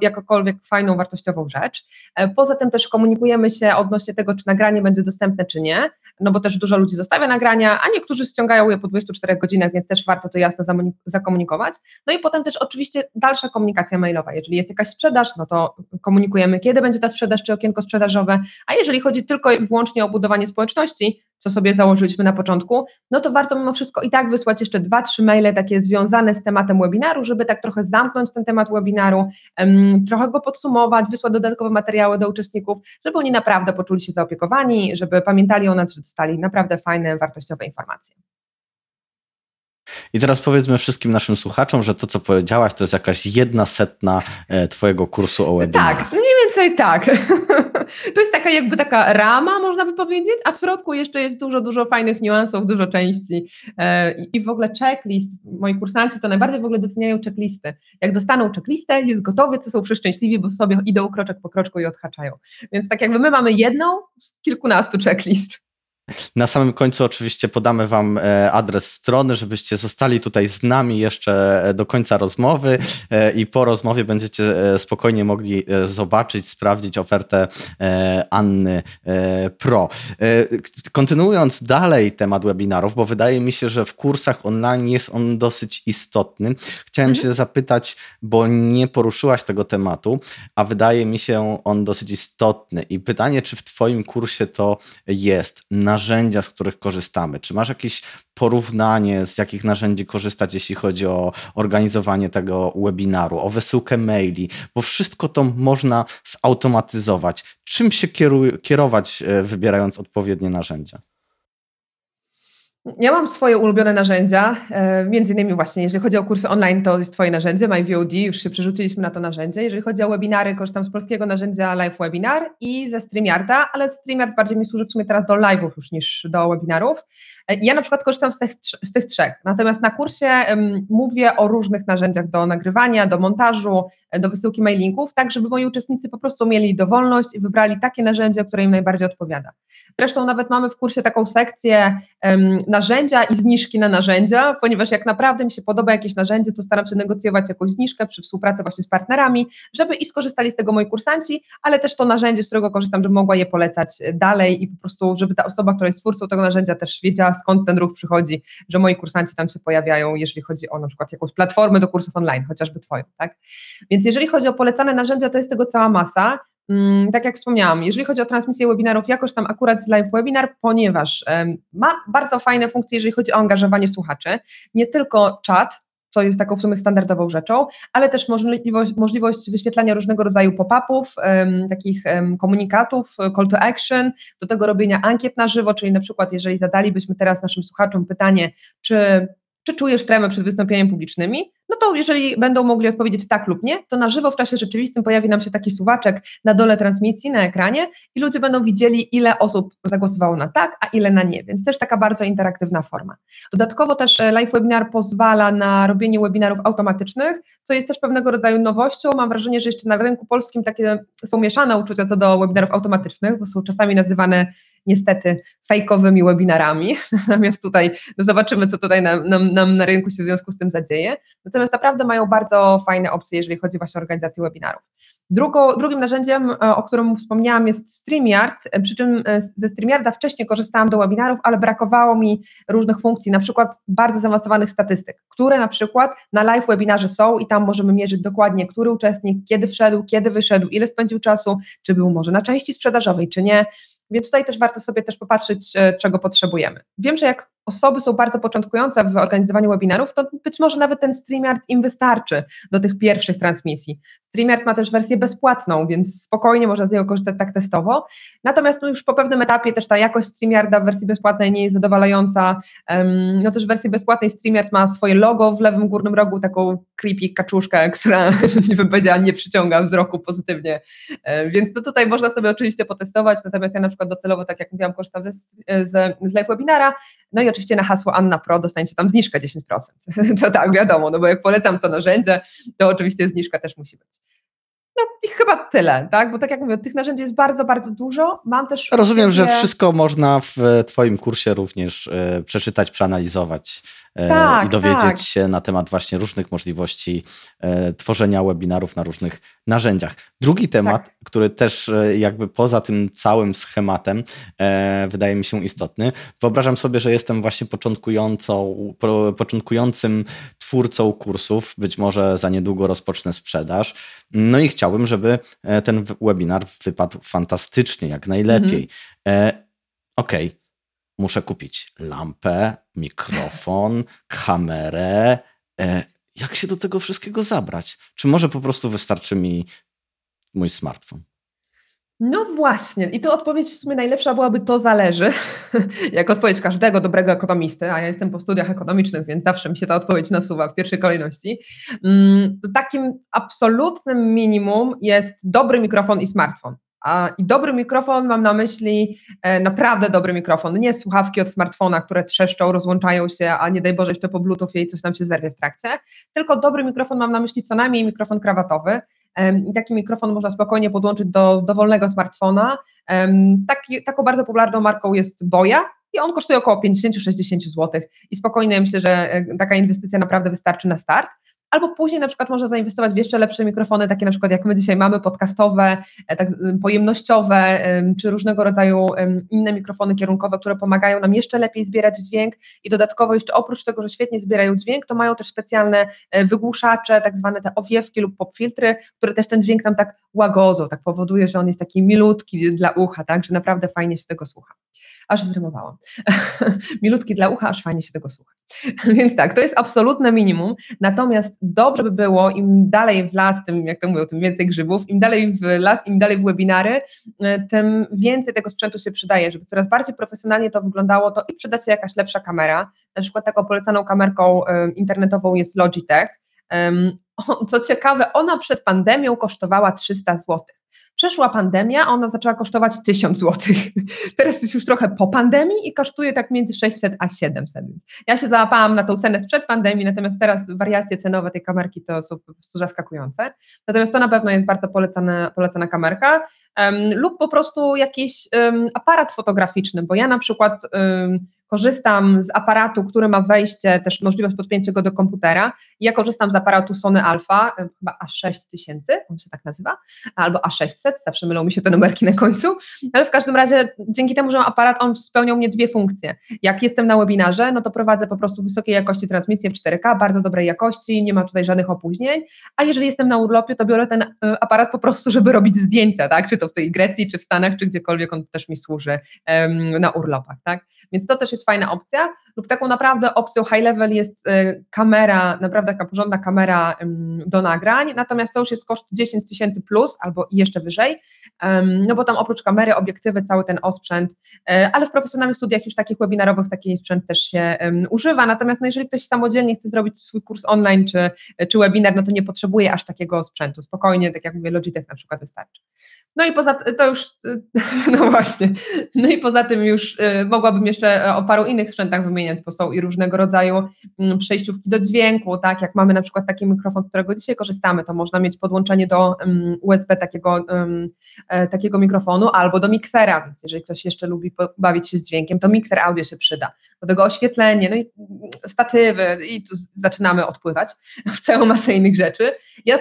jakąkolwiek fajną, wartościową rzecz. E, poza tym też komunikujemy się odnośnie tego, czy nagranie będzie dostępne, czy nie, no bo też dużo ludzi zostawia nagrania, a niektórzy ściągają je po 24 godzinach, więc też warto to jasno zakomunikować. No i potem też oczywiście dalsza komunikacja mailowa. Jeżeli jest jakaś sprzedaż, no to komunikujemy, kiedy będzie ta sprzedaż, czy okienko sprzedażowe, a jeżeli chodzi tylko i wyłącznie o budowanie społeczności, co sobie założyliśmy na początku, no to warto mimo wszystko i tak wysłać jeszcze dwa, trzy maile takie związane z tematem webinaru, żeby tak trochę zamknąć ten temat webinaru, trochę go podsumować, wysłać dodatkowe materiały do uczestników, żeby oni naprawdę poczuli się zaopiekowani, żeby pamiętali o nas, dostali naprawdę fajne, wartościowe informacje. I teraz powiedzmy wszystkim naszym słuchaczom, że to, co powiedziałaś, to jest jakaś jedna setna e, Twojego kursu o webinarach. Tak, mniej więcej tak. To jest taka jakby taka rama, można by powiedzieć, a w środku jeszcze jest dużo, dużo fajnych niuansów, dużo części e, i w ogóle checklist. Moi kursanci to najbardziej w ogóle doceniają checklisty. Jak dostaną checklistę, jest gotowy, to są przeszczęśliwi, bo sobie idą kroczek po kroczku i odhaczają. Więc tak jakby my mamy jedną z kilkunastu checklist. Na samym końcu oczywiście podamy Wam e, adres strony, żebyście zostali tutaj z nami jeszcze e, do końca rozmowy e, i po rozmowie będziecie spokojnie mogli zobaczyć, sprawdzić ofertę Anny Pro. Kontynuując dalej temat webinarów, bo wydaje mi się, że w kursach online jest on dosyć istotny. Chciałem mhm. się zapytać, bo nie poruszyłaś tego tematu, a wydaje mi się on dosyć istotny. I pytanie, czy w Twoim kursie to jest? Na narzędzia, z których korzystamy? Czy masz jakieś porównanie, z jakich narzędzi korzystać, jeśli chodzi o organizowanie tego webinaru, o wysyłkę maili, bo wszystko to można zautomatyzować. Czym się kierować, e, wybierając odpowiednie narzędzia? Ja mam swoje ulubione narzędzia, e, między innymi właśnie, jeżeli chodzi o kursy online, to jest Twoje narzędzie, MyVOD, już się przerzuciliśmy na to narzędzie. Jeżeli chodzi o webinary, korzystam z polskiego narzędzia Live Webinar i ze StreamYarda, ale StreamYard bardziej mi służy w sumie teraz do live'ów już niż do webinarów. E, ja na przykład korzystam z tych, z tych trzech, natomiast na kursie mówię o różnych narzędziach do nagrywania, do montażu, e, do wysyłki mailinków, tak żeby moi uczestnicy po prostu mieli dowolność i wybrali takie narzędzie, które im najbardziej odpowiada. Zresztą nawet mamy w kursie taką sekcję narzędzia i zniżki na narzędzia, ponieważ jak naprawdę mi się podoba jakieś narzędzie, to staram się negocjować jakąś zniżkę przy współpracy właśnie z partnerami, żeby i skorzystali z tego moi kursanci, ale też to narzędzie, z którego korzystam, żeby mogła je polecać dalej i po prostu, żeby ta osoba, która jest twórcą tego narzędzia też wiedziała, skąd ten ruch przychodzi, że moi kursanci tam się pojawiają, jeżeli chodzi o na przykład jakąś platformę do kursów online, chociażby Twoją, tak? Więc jeżeli chodzi o polecane narzędzia, to jest tego cała masa. Mm, tak jak wspomniałam, jeżeli chodzi o transmisję webinarów, jakoś tam akurat z live webinar, ponieważ ma bardzo fajne funkcje, jeżeli chodzi o angażowanie słuchaczy, nie tylko czat, co jest taką w sumie standardową rzeczą, ale też możliwość, możliwość wyświetlania różnego rodzaju pop-upów, um, takich um, komunikatów, call to action, do tego robienia ankiet na żywo, czyli na przykład jeżeli zadalibyśmy teraz naszym słuchaczom pytanie, czy czy czujesz tremę przed wystąpieniami publicznymi? No to jeżeli będą mogli odpowiedzieć tak lub nie, to na żywo w czasie rzeczywistym pojawi nam się taki suwaczek na dole transmisji, na ekranie i ludzie będą widzieli, ile osób zagłosowało na tak, a ile na nie, więc też taka bardzo interaktywna forma. Dodatkowo też e, live webinar pozwala na robienie webinarów automatycznych, co jest też pewnego rodzaju nowością. Mam wrażenie, że jeszcze na rynku polskim takie są mieszane uczucia co do webinarów automatycznych, bo są czasami nazywane niestety fejkowymi webinarami. Natomiast tutaj no zobaczymy, co tutaj nam, nam, nam, na rynku się w związku z tym zadzieje. Natomiast naprawdę mają bardzo fajne opcje, jeżeli chodzi właśnie o organizację webinarów. Drugo, drugim narzędziem, e, o którym wspomniałam, jest StreamYard, e, przy czym e, ze StreamYarda wcześniej korzystałam do webinarów, ale brakowało mi różnych funkcji, na przykład bardzo zaawansowanych statystyk, które na przykład na live webinarze są i tam możemy mierzyć dokładnie, który uczestnik, kiedy wszedł, kiedy wyszedł, ile spędził czasu, czy był może na części sprzedażowej, czy nie. Więc tutaj też warto sobie też popatrzeć, czego potrzebujemy. Wiem, że jak osoby są bardzo początkujące w organizowaniu webinarów, to być może nawet ten StreamYard im wystarczy do tych pierwszych transmisji. StreamYard ma też wersję bezpłatną, więc spokojnie można z niego korzystać tak testowo. Natomiast no już po pewnym etapie też ta jakość StreamYarda w wersji bezpłatnej nie jest zadowalająca. No też w wersji bezpłatnej StreamYard ma swoje logo w lewym górnym rogu, taką creepy kaczuszkę, która nie bym powiedziała, nie przyciąga wzroku pozytywnie. Więc to tutaj można sobie oczywiście potestować, natomiast ja na przykład docelowo, tak jak mówiłam, korzystam z, z, z live webinara, no i oczywiście na hasło Anna Pro dostaniecie tam zniżkę 10%. To tak, wiadomo, no bo jak polecam to narzędzie, to oczywiście zniżka też musi być. no i chyba tyle, tak? Bo tak jak mówię, tych narzędzi jest bardzo, bardzo dużo. Mam też. Rozumiem, że wszystko można w Twoim kursie również y, przeczytać, przeanalizować tak, i dowiedzieć tak. się na temat właśnie różnych możliwości y, tworzenia webinarów na różnych narzędziach. Drugi temat, tak. który też jakby poza tym całym schematem wydaje mi się istotny. Wyobrażam sobie, że jestem właśnie początkującą, początkującym twórcą kursów, być może za niedługo rozpocznę sprzedaż. No i chciałbym, żeby e, ten webinar wypadł fantastycznie, jak najlepiej. Mhm. E, Okej, okay. Muszę kupić lampę, mikrofon, kamerę. E, jak się do tego wszystkiego zabrać? Czy może po prostu wystarczy mi mój smartfon? No właśnie, i tu odpowiedź w sumie najlepsza byłaby to zależy, jak odpowiedź każdego dobrego ekonomisty, a ja jestem po studiach ekonomicznych, więc zawsze mi się ta odpowiedź nasuwa w pierwszej kolejności. Mm, to takim absolutnym minimum jest dobry mikrofon i smartfon. I dobry mikrofon mam na myśli e, naprawdę dobry mikrofon, nie słuchawki od smartfona, które trzeszczą, rozłączają się, a nie daj Boże jeszcze po bluetooth i coś tam się zerwie w trakcie, tylko dobry mikrofon mam na myśli co najmniej mikrofon krawatowy, taki mikrofon można spokojnie podłączyć do dowolnego smartfona. Taki, taką bardzo popularną marką jest Boja i on kosztuje około 50-60 zł i spokojnie myślę, że e, taka inwestycja naprawdę wystarczy na start albo później na przykład można zainwestować w jeszcze lepsze mikrofony, takie na przykład jak my dzisiaj mamy, podcastowe, e, tak, pojemnościowe, czy różnego rodzaju inne mikrofony kierunkowe, które pomagają nam jeszcze lepiej zbierać dźwięk. I dodatkowo jeszcze oprócz tego, że świetnie zbierają dźwięk, to mają też specjalne e, wygłuszacze, tak zwane te owiewki lub popfiltry, które też ten dźwięk nam tak łagodzą, tak powoduje, że on jest taki milutki dla ucha, tak, że naprawdę fajnie się tego słucha aż zrymowałam. Milutki dla ucha, aż fajnie się tego słucha. Więc tak, to jest absolutne minimum, natomiast dobrze by było, im dalej w las, tym, jak to mówią, tym więcej grzybów, im dalej w las, im dalej w webinary, e, tym więcej tego sprzętu się przydaje, żeby coraz bardziej profesjonalnie to wyglądało, to i przyda się jakaś lepsza kamera, na przykład taką polecaną kamerką e, internetową jest Logitech, co ciekawe, ona przed pandemią kosztowała 300 zł. Przeszła pandemia, ona zaczęła kosztować 1000 zł. Teraz jest już trochę po pandemii i kosztuje tak między 600 a 700. Więc ja się załapałam na tą cenę sprzed pandemii, natomiast teraz wariacje cenowe tej kamerki to są po prostu zaskakujące. Natomiast to na pewno jest bardzo polecana, polecana kamerka. Um, lub po prostu jakiś um, aparat fotograficzny, bo ja na przykład um, korzystam z aparatu, który ma wejście, też możliwość podpięcia go do komputera. Ja korzystam z aparatu Sony Alpha, chyba A6000, on się tak nazywa, albo A600, zawsze mylą mi się te numerki na końcu, ale w każdym razie dzięki temu, że mam aparat, on spełniał mnie dwie funkcje. Jak jestem na webinarze, no to prowadzę po prostu wysokiej jakości transmisję w 4K, bardzo dobrej jakości, nie ma tutaj żadnych opóźnień, a jeżeli jestem na urlopie, to biorę ten e, aparat po prostu, żeby robić zdjęcia, tak, czy to w tej Grecji, czy w Stanach, czy gdziekolwiek on też mi służy um, na urlopach, tak, więc to też jest jest fajna opcja, lub taką naprawdę opcją high level jest y, kamera, naprawdę taka porządna kamera do nagrań, natomiast to już jest koszt 10 tysięcy plus albo jeszcze wyżej, no bo tam oprócz kamery, obiektywy, cały ten osprzęt, y, ale w profesjonalnych studiach już takich webinarowych taki sprzęt też się używa, natomiast no jeżeli ktoś samodzielnie chce zrobić swój kurs online czy, czy webinar, no to nie potrzebuje aż takiego sprzętu, spokojnie, tak jak mówię, Logitech na przykład wystarczy. No i poza to już, y, no właśnie, no i poza tym już mogłabym jeszcze o paru innych sprzętach wymieniać, bo są i różnego rodzaju mm, przejściówki do dźwięku, tak, jak mamy na przykład taki mikrofon, którego dzisiaj korzystamy, to można mieć podłączenie do um, USB takiego, um, takiego mikrofonu albo do miksera, więc jeżeli ktoś jeszcze lubi bawić się z dźwiękiem, to mikser audio się przyda. Do tego oświetlenie, no i mm, statywy i tu zaczynamy odpływać w całą masę innych rzeczy. Ja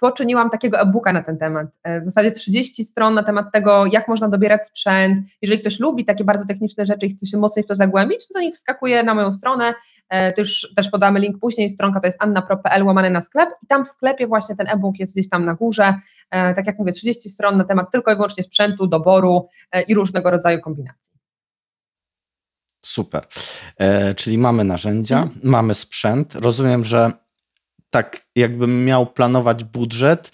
poczyniłam takiego e-booka na ten temat, e, w zasadzie 30 stron na temat tego, jak można dobierać sprzęt. Jeżeli ktoś lubi takie bardzo techniczne rzeczy i chce się mocniej w to zagłębić, to niech wskakuje na moją stronę, e, już też podamy link później, stronka to jest annapro.pl łamane na sklep i tam w sklepie właśnie ten e-book jest gdzieś tam na górze, e, tak jak mówię, 30 stron na temat tylko i wyłącznie sprzętu, doboru i różnego rodzaju kombinacji. Super. E, czyli mamy narzędzia, mamy sprzęt. Rozumiem, że tak jakbym miał planować budżet,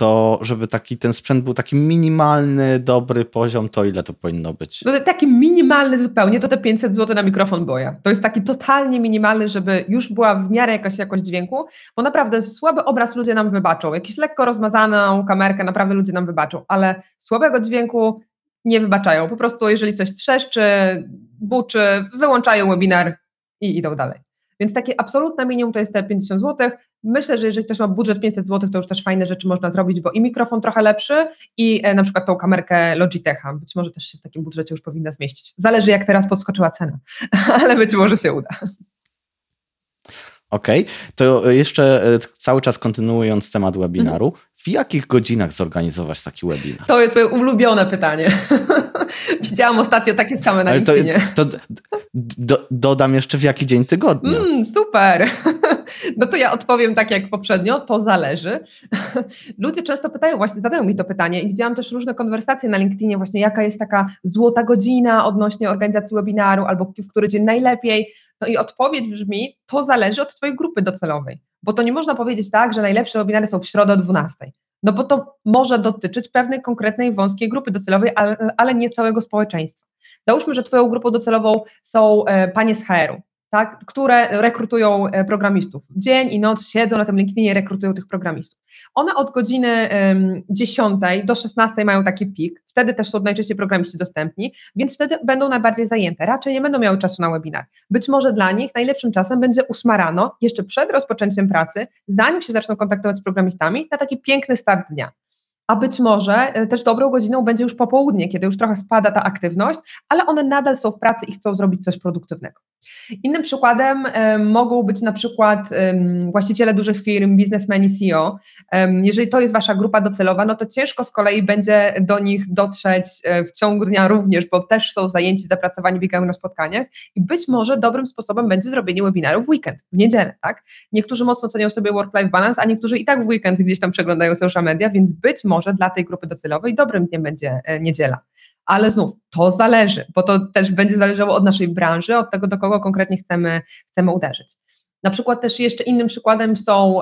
to żeby taki ten sprzęt był taki minimalny, dobry poziom, to ile to powinno być? No, taki minimalny zupełnie, to te 500 zł na mikrofon boja. To jest taki totalnie minimalny, żeby już była w miarę jakaś jakość dźwięku, bo naprawdę słaby obraz ludzie nam wybaczą. Jakiś lekko rozmazaną kamerkę naprawdę ludzie nam wybaczą, ale słabego dźwięku nie wybaczają. Po prostu jeżeli coś trzeszczy, buczy, wyłączają webinar i idą dalej. Więc takie absolutne minimum to jest te 50 zł. Myślę, że jeżeli ktoś ma budżet 500 zł, to już też fajne rzeczy można zrobić, bo i mikrofon trochę lepszy i e, na przykład tą kamerkę Logitecha. Być może też się w takim budżecie już powinna zmieścić. Zależy jak teraz podskoczyła cena, ale być może się uda. Okej, okay. to jeszcze e, cały czas kontynuując temat webinaru, mhm. w jakich godzinach zorganizować taki webinar? To jest moje ulubione pytanie. Widziałam ostatnio takie same na LinkedInie. To, to do, dodam jeszcze w jaki dzień tygodnia. Mm, super. No to ja odpowiem tak jak poprzednio, to zależy. Ludzie często pytają, właśnie zadają mi to pytanie i widziałam też różne konwersacje na LinkedInie właśnie jaka jest taka złota godzina odnośnie organizacji webinaru albo w który dzień najlepiej. No i odpowiedź brzmi, to zależy od Twojej grupy docelowej, bo to nie można powiedzieć tak, że najlepsze webinary są w środę o 12. No bo to może dotyczyć pewnej konkretnej wąskiej grupy docelowej, ale, ale nie całego społeczeństwa. Załóżmy, że Twoją grupą docelową są e, panie z HR-u tak, które rekrutują e, programistów. Dzień i noc siedzą na tym LinkedInie i rekrutują tych programistów. One od godziny 10 do 16 mają taki pik, wtedy też są najczęściej programiści dostępni, więc wtedy będą najbardziej zajęte. Raczej nie będą miały czasu na webinar. Być może dla nich najlepszym czasem będzie 8 rano, jeszcze przed rozpoczęciem pracy, zanim się zaczną kontaktować z programistami, na taki piękny start dnia a być może e, też dobrą godziną będzie już popołudnie, kiedy już trochę spada ta aktywność, ale one nadal są w pracy i chcą zrobić coś produktywnego. Innym przykładem mogą być na przykład właściciele dużych firm, biznesmeni CEO. jeżeli to jest wasza grupa docelowa, no to ciężko z kolei będzie do nich dotrzeć e, w ciągu dnia również, bo też są zajęci, zapracowani, biegają na spotkaniach i być może dobrym sposobem będzie zrobienie webinaru w weekend, w niedzielę, tak? Niektórzy mocno cenią sobie work-life balance, a niektórzy i tak w weekend gdzieś tam przeglądają social media, więc być może dla tej grupy docelowej dobrym dniem będzie e, niedziela ale znów to zależy, bo to też będzie zależało od naszej branży, od tego, do kogo konkretnie chcemy, chcemy uderzyć. Na przykład też jeszcze innym przykładem są,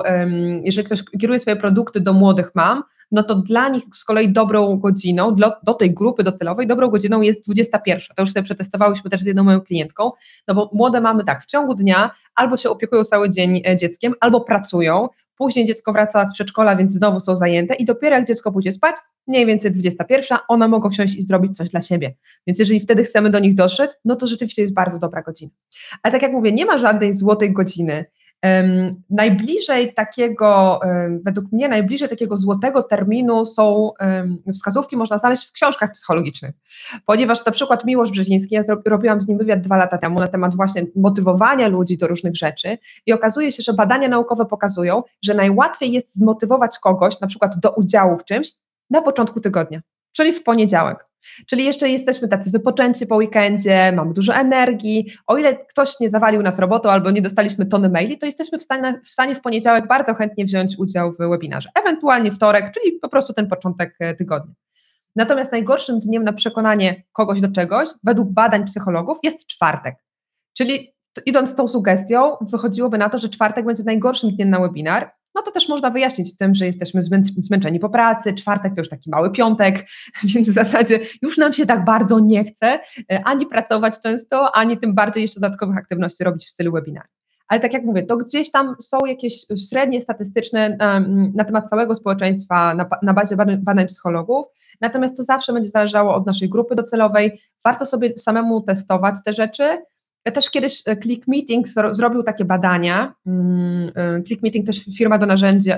jeżeli ktoś kieruje swoje produkty do młodych mam, no to dla nich z kolei dobrą godziną, do, do tej grupy docelowej, dobrą godziną jest 21. To już sobie przetestowałyśmy też z jedną moją klientką, no bo młode mamy tak, w ciągu dnia albo się opiekują cały dzień e, dzieckiem, albo pracują, Później dziecko wraca z przedszkola, więc znowu są zajęte i dopiero jak dziecko pójdzie spać, mniej więcej 21, one mogą wsiąść i zrobić coś dla siebie. Więc jeżeli wtedy chcemy do nich dotrzeć, no to rzeczywiście jest bardzo dobra godzina. Ale tak jak mówię, nie ma żadnej złotej godziny. Najbliżej takiego, według mnie, najbliżej takiego złotego terminu są wskazówki, można znaleźć w książkach psychologicznych, ponieważ na przykład Miłosz Brzeziński, ja robiłam z nim wywiad dwa lata temu na temat właśnie motywowania ludzi do różnych rzeczy i okazuje się, że badania naukowe pokazują, że najłatwiej jest zmotywować kogoś na przykład do udziału w czymś na początku tygodnia, czyli w poniedziałek. Czyli jeszcze jesteśmy tacy wypoczęci po weekendzie, mamy dużo energii. O ile ktoś nie zawalił nas robotą albo nie dostaliśmy tony maili, to jesteśmy w stanie, w stanie w poniedziałek bardzo chętnie wziąć udział w webinarze. Ewentualnie wtorek, czyli po prostu ten początek e, tygodnia. Natomiast najgorszym dniem na przekonanie kogoś do czegoś, według badań psychologów, jest czwartek. Czyli idąc tą sugestią, wychodziłoby na to, że czwartek będzie najgorszym dniem na webinar, no to też można wyjaśnić tym, że jesteśmy zmęczeni po pracy, czwartek to już taki mały piątek, więc w zasadzie już nam się tak bardzo nie chce e, ani pracować często, ani tym bardziej jeszcze dodatkowych aktywności robić w stylu webinar. Ale tak jak mówię, to gdzieś tam są jakieś średnie statystyczne na, na temat całego społeczeństwa na, na bazie badań, badań psychologów, natomiast to zawsze będzie zależało od naszej grupy docelowej. Warto sobie samemu testować te rzeczy, też kiedyś e, Click Meeting zrobił takie badania. Mm, e, Click Meeting też firma, do narzędzia,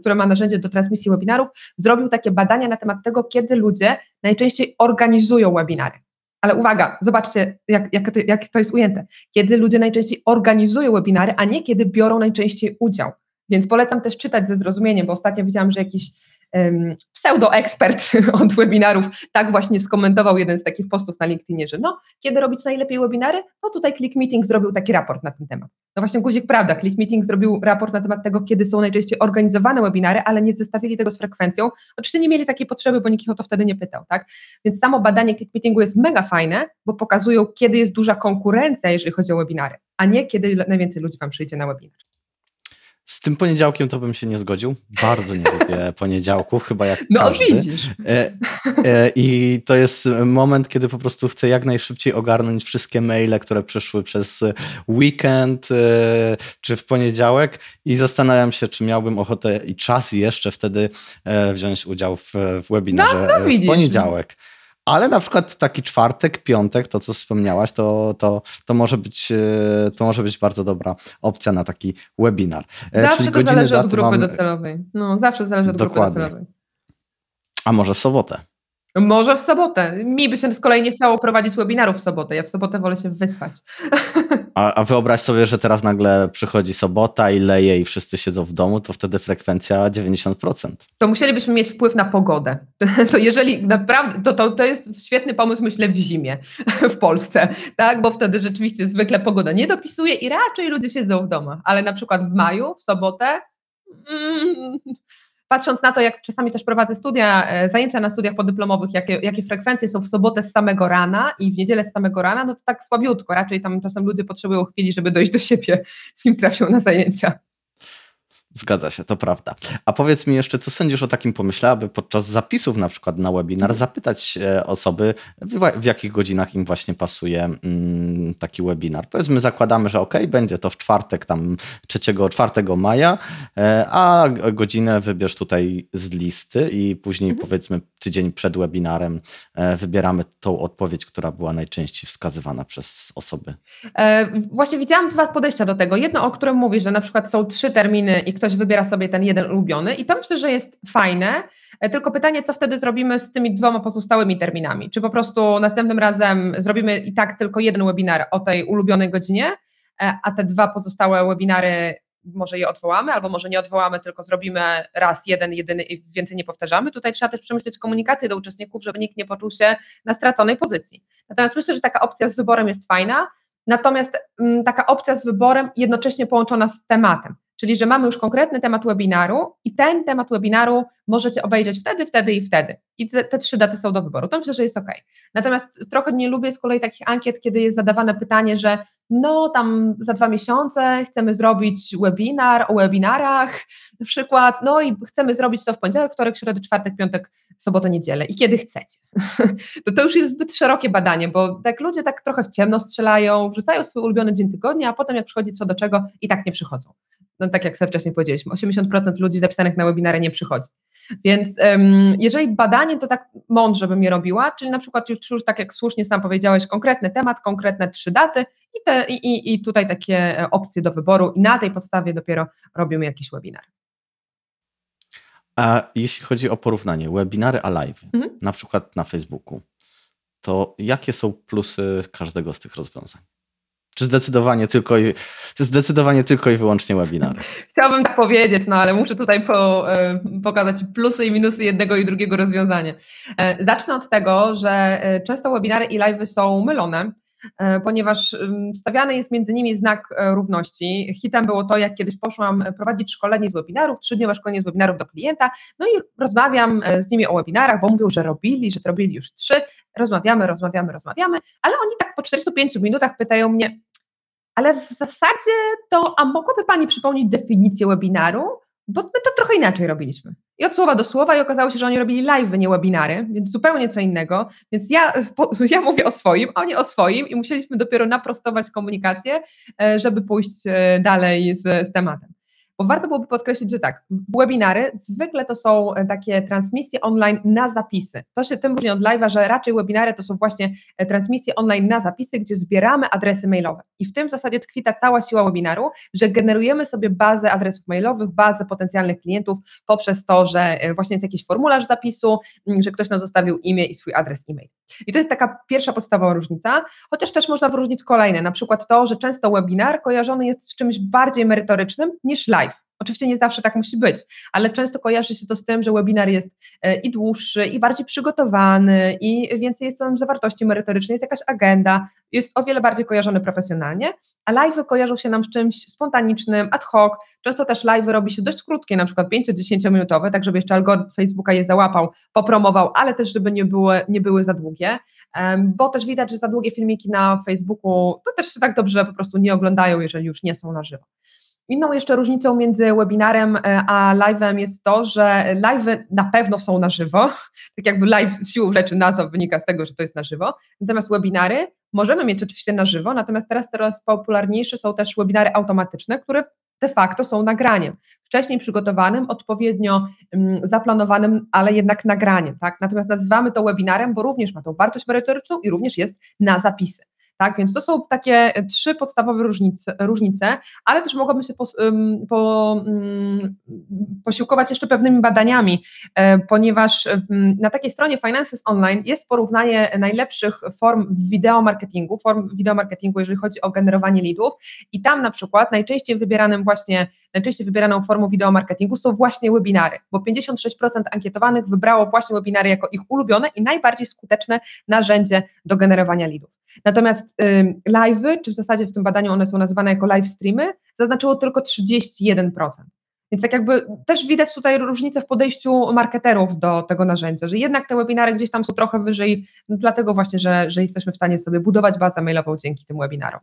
która ma narzędzie do transmisji webinarów, zrobił takie badania na temat tego, kiedy ludzie najczęściej organizują webinary. Ale uwaga, zobaczcie, jak, jak, to, jak to jest ujęte. Kiedy ludzie najczęściej organizują webinary, a nie kiedy biorą najczęściej udział. Więc polecam też czytać ze zrozumieniem, bo ostatnio widziałam, że jakiś pseudoekspert od webinarów tak właśnie skomentował jeden z takich postów na LinkedInie, że no, kiedy robić najlepiej webinary? No tutaj Click Meeting zrobił taki raport na ten temat. No właśnie guzik prawda, Click Meeting zrobił raport na temat tego, kiedy są najczęściej organizowane webinary, ale nie zestawili tego z frekwencją. Oczywiście nie mieli takiej potrzeby, bo nikt ich o to wtedy nie pytał, tak? Więc samo badanie Click Meetingu jest mega fajne, bo pokazują, kiedy jest duża konkurencja, jeżeli chodzi o webinary, a nie kiedy najwięcej ludzi Wam przyjdzie na webinar. Z tym poniedziałkiem to bym się nie zgodził. Bardzo nie lubię poniedziałków, chyba jak No każdy. widzisz. E, e, I to jest moment, kiedy po prostu chcę jak najszybciej ogarnąć wszystkie maile, które przyszły przez weekend e, czy w poniedziałek i zastanawiam się, czy miałbym ochotę i czas jeszcze wtedy wziąć udział w, w webinarze no, no, w poniedziałek. Ale na przykład taki czwartek, piątek, to co wspomniałaś, to, to, to, może, być, e, to może być bardzo dobra opcja na taki webinar. E, zawsze Czyli to zależy od grupy mamy... docelowej. No, zawsze zależy od Dokładnie. grupy docelowej. A może w sobotę? Może w sobotę. Mi by się z kolei nie chciało prowadzić webinarów w sobotę. Ja w sobotę wolę się wyspać. A, a wyobraź sobie, że teraz nagle przychodzi sobota i leje i wszyscy siedzą w domu, to wtedy frekwencja 90%. To musielibyśmy mieć wpływ na pogodę. To jeżeli naprawdę, to, to, to jest świetny pomysł, myślę, w zimie w Polsce, tak? Bo wtedy rzeczywiście zwykle pogoda nie dopisuje i raczej ludzie siedzą w domach. Ale na przykład w maju, w sobotę, mm, patrząc na to, jak czasami też prowadzę studia, e, zajęcia na studiach podyplomowych, jakie, jakie frekwencje są w sobotę z samego rana i w niedzielę z samego rana, no to tak słabiutko. Raczej tam czasem ludzie potrzebują chwili, żeby dojść do siebie, nim trafią na zajęcia. Zgadza się, to prawda. A powiedz mi jeszcze, co sądzisz o takim pomyśle, aby podczas zapisów na przykład na webinar zapytać e, osoby, w, w jakich godzinach im właśnie pasuje mm, taki webinar. Powiedzmy, zakładamy, że ok, będzie to w czwartek, tam 3, 4 maja, e, a godzinę wybierz tutaj z listy i później mhm. powiedzmy tydzień przed webinarem e, wybieramy tą odpowiedź, która była najczęściej wskazywana przez osoby. Właśnie widziałam dwa podejścia do tego. Jedno, o którym mówisz, że na przykład są trzy terminy i ktoś wybiera sobie ten jeden ulubiony i to myślę, że jest fajne, e, tylko pytanie, co wtedy zrobimy z tymi dwoma pozostałymi terminami? Czy po prostu następnym razem zrobimy i tak tylko jeden webinar o tej ulubionej godzinie, e, a te dwa pozostałe webinary może je odwołamy, albo może nie odwołamy, tylko zrobimy raz jeden, jedyny i więcej nie powtarzamy. Tutaj trzeba też przemyśleć komunikację do uczestników, żeby nikt nie poczuł się na straconej pozycji. Natomiast myślę, że taka opcja z wyborem jest fajna, natomiast m, mm, taka opcja z wyborem jednocześnie połączona z tematem. Czyli, że mamy już konkretny temat webinaru i ten temat webinaru możecie obejrzeć wtedy, wtedy i wtedy. I te, te, trzy daty są do wyboru. To myślę, że jest ok. Natomiast trochę nie lubię z kolei takich ankiet, kiedy jest zadawane pytanie, że no tam za dwa miesiące chcemy zrobić webinar o webinarach na przykład, no i chcemy zrobić to w poniedziałek, wtorek, środę, czwartek, piątek, sobotę, niedzielę i kiedy chcecie. to to już jest zbyt szerokie badanie, bo tak ludzie tak trochę w ciemno strzelają, wrzucają swój ulubiony dzień tygodnia, a potem jak przychodzi co do czego i tak nie przychodzą no tak jak sobie wcześniej powiedzieliśmy, 80% ludzi zapisanych na webinary nie przychodzi. Więc um, jeżeli badanie, to tak mądrze bym je robiła, czyli na przykład już, już tak jak słusznie sam powiedziałeś, konkretny temat, konkretne trzy daty i, te, i, i tutaj takie e, opcje do wyboru i na tej podstawie dopiero robimy jakiś webinar. A jeśli chodzi o porównanie webinary a live, mhm. na przykład na Facebooku, to jakie są plusy każdego z tych rozwiązań? Czy zdecydowanie tylko i, zdecydowanie tylko i wyłącznie webinary? Chciałabym tak powiedzieć, no ale muszę tutaj po, e, pokazać plusy i minusy jednego i drugiego rozwiązania. E, zacznę od tego, że e, często webinary i live są mylone, ponieważ stawiany jest między nimi znak równości. Hitem było to, jak kiedyś poszłam prowadzić szkolenie z webinarów, trzydniowe szkolenie z webinarów do klienta, no i rozmawiam z nimi o webinarach, bo mówią, że robili, że zrobili już trzy, rozmawiamy, rozmawiamy, rozmawiamy, ale oni tak po 45 minutach pytają mnie, ale w zasadzie to, a mogłaby Pani przypomnieć definicję webinaru? Bo my to trochę inaczej robiliśmy. I od słowa do słowa i okazało się, że oni robili live, nie webinary, więc zupełnie co innego. Więc ja, ja mówię o swoim, oni o swoim i musieliśmy dopiero naprostować komunikację, e, żeby pójść e, dalej z, z tematem. Bo warto byłoby podkreślić, że tak, webinary zwykle to są e, takie transmisje online na zapisy. To się tym różni od live'a, że raczej webinary to są właśnie e, transmisje online na zapisy, gdzie zbieramy adresy mailowe. I w tym w zasadzie tkwi ta cała siła webinaru, że generujemy sobie bazę adresów mailowych, bazę potencjalnych klientów poprzez to, że e, właśnie jest jakiś formularz zapisu, że ktoś nam zostawił imię i swój adres e-mail. I to jest taka pierwsza podstawowa różnica, chociaż też można wyróżnić kolejne, na przykład to, że często webinar kojarzony jest z czymś bardziej merytorycznym niż live. Oczywiście nie zawsze tak musi być, ale często kojarzy się to z tym, że webinar jest e, i dłuższy, i bardziej przygotowany, i więcej jest tam zawartości merytorycznej, jest jakaś agenda, jest o wiele bardziej kojarzony profesjonalnie, a live kojarzą się nam z czymś spontanicznym, ad hoc. Często też live robi się dość krótkie, na przykład 5-10 minutowe, tak żeby jeszcze algorytm Facebooka je załapał, popromował, ale też żeby nie były, nie były za długie, bo też widać, że za długie filmiki na Facebooku to też się tak dobrze po prostu nie oglądają, jeżeli już nie są na żywo. Inną jeszcze różnicą między webinarem a live'em jest to, że live na pewno są na żywo, tak jakby live siłą rzeczy nazwa wynika z tego, że to jest na żywo, natomiast webinary możemy mieć oczywiście na żywo, natomiast teraz coraz popularniejsze są też webinary automatyczne, które de facto są nagraniem, wcześniej przygotowanym, odpowiednio um, zaplanowanym, ale jednak nagraniem. Tak? Natomiast nazywamy to webinarem, bo również ma tą wartość merytoryczną i również jest na zapisy. Tak, więc to są takie e, trzy podstawowe różnice, różnice ale też mogłabym się po, po, posiłkować jeszcze pewnymi badaniami, e, ponieważ na takiej stronie Finances Online jest porównanie najlepszych form wideo marketingu, form wideo marketingu, jeżeli chodzi o generowanie leadów i tam na przykład najczęściej wybieranym właśnie, najczęściej wybieraną formą wideo marketingu są właśnie webinary, bo 56% ankietowanych wybrało właśnie webinary jako ich ulubione i najbardziej skuteczne narzędzie do generowania leadów. Natomiast live'y, czy w zasadzie w tym badaniu one są nazywane jako live streamy, zaznaczyło tylko 31%. Więc tak jakby też widać tutaj różnicę w podejściu marketerów do tego narzędzia, że jednak te webinary gdzieś tam są trochę wyżej, dlatego właśnie, że, że jesteśmy w stanie sobie budować bazę mailową dzięki tym webinarom.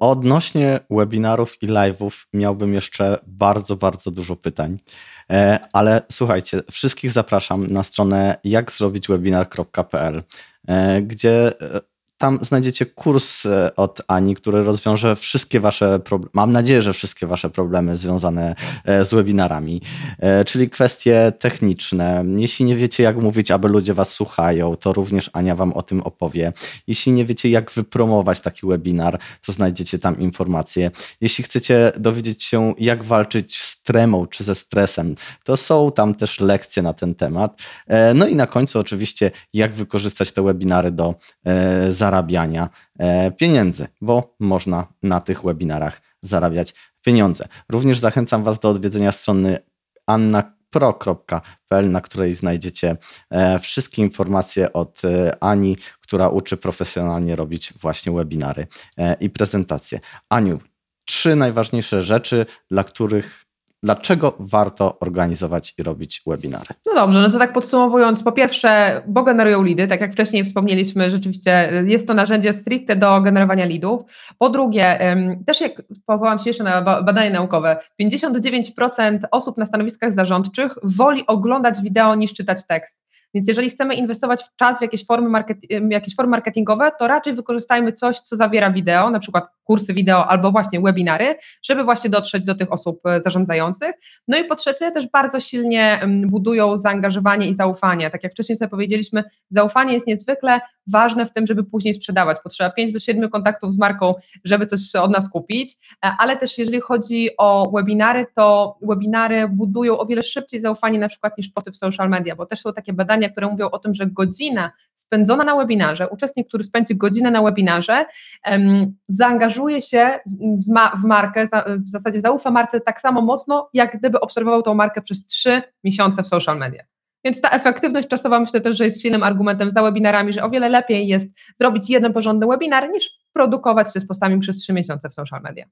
Odnośnie webinarów i live'ów miałbym jeszcze bardzo, bardzo dużo pytań, e, ale słuchajcie, wszystkich zapraszam na stronę jakzrobićwebinar.pl, e, gdzie e, tam znajdziecie kurs e, od Ani, który rozwiąże wszystkie wasze problemy, mam nadzieję, że wszystkie wasze problemy związane e, z webinarami, e, czyli kwestie techniczne. Jeśli nie wiecie, jak mówić, aby ludzie was słuchają, to również Ania wam o tym opowie. Jeśli nie wiecie, jak wypromować taki webinar, to znajdziecie tam informacje. Jeśli chcecie dowiedzieć się, jak walczyć z tremą czy ze stresem, to są tam też lekcje na ten temat. No i na końcu oczywiście, jak wykorzystać te webinary do zarabiania zarabiania e, pieniędzy, bo można na tych webinarach zarabiać pieniądze. Również zachęcam Was do odwiedzenia strony annapro.pl, na której znajdziecie e, wszystkie informacje od e, Ani, która uczy profesjonalnie robić właśnie webinary i prezentacje. Aniu, trzy najważniejsze rzeczy, dla których Dlaczego warto organizować i robić webinary? No dobrze, no to tak podsumowując, po pierwsze, bo generują lidy, tak jak wcześniej wspomnieliśmy, rzeczywiście jest to narzędzie stricte do generowania lidów. Po drugie, też jak powołam się jeszcze na badania naukowe, 59% osób na stanowiskach zarządczych woli oglądać wideo niż czytać tekst. Więc jeżeli chcemy inwestować w czas w jakieś formy, market, jakieś formy marketingowe, to raczej wykorzystajmy coś, co zawiera wideo, na przykład kursy wideo albo właśnie webinary, żeby właśnie dotrzeć do tych osób e, zarządzających. No i po trzecie też bardzo silnie budują zaangażowanie i zaufanie. Tak jak wcześniej sobie powiedzieliśmy, zaufanie jest niezwykle ważne w tym, żeby później sprzedawać. Potrzeba 5 do 7 kontaktów z marką, żeby coś od nas kupić, e, ale też jeżeli chodzi o webinary, to webinary budują o wiele szybciej zaufanie na przykład niż posty w social media, bo też są takie badania, które mówią o tym, że godzina spędzona na webinarze, uczestnik, który spędzi godzinę na webinarze, zaangażuje się w markę, w zasadzie zaufa marce tak samo mocno, jak gdyby obserwował tą markę przez 3 miesiące w social media. Więc ta efektywność czasowa myślę też, że jest silnym argumentem za webinarami, że o wiele lepiej jest zrobić jeden porządny webinar niż produkować się z postami przez trzy miesiące w social media.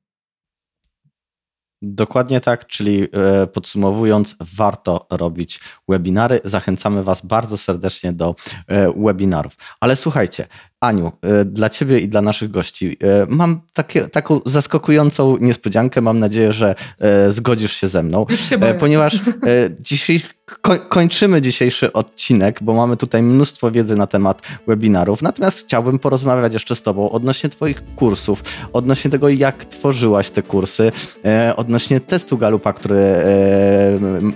Dokładnie tak, czyli e, podsumowując, warto robić webinary. Zachęcamy Was bardzo serdecznie do e, webinarów. Ale słuchajcie, Aniu, e, dla Ciebie i dla naszych gości. Mam takie, taką zaskakującą niespodziankę. Mam nadzieję, że zgodzisz się ze mną, się ponieważ dzisiaj kończymy dzisiejszy odcinek, bo mamy tutaj mnóstwo wiedzy na temat webinarów. Natomiast chciałbym porozmawiać jeszcze z Tobą odnośnie Twoich kursów, odnośnie tego, jak tworzyłaś te kursy, odnośnie testu Galupa, który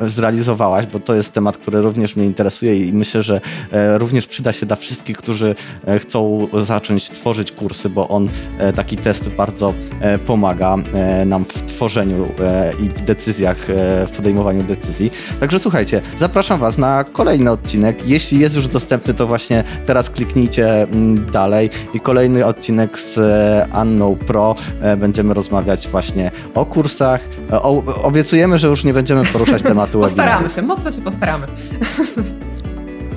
zrealizowałaś, bo to jest temat, który również mnie interesuje i myślę, że również przyda się dla wszystkich, którzy chcą zacząć tworzyć kursy, bo on taki test bardzo pomaga nam w tworzeniu i w decyzjach, w podejmowaniu decyzji. Także słuchajcie, zapraszam Was na kolejny odcinek. Jeśli jest już dostępny, to właśnie teraz kliknijcie mm, dalej i kolejny odcinek z e, Anną Pro. E, będziemy rozmawiać właśnie o kursach. E, o, obiecujemy, że już nie będziemy poruszać tematu Postaramy się, mocno się postaramy.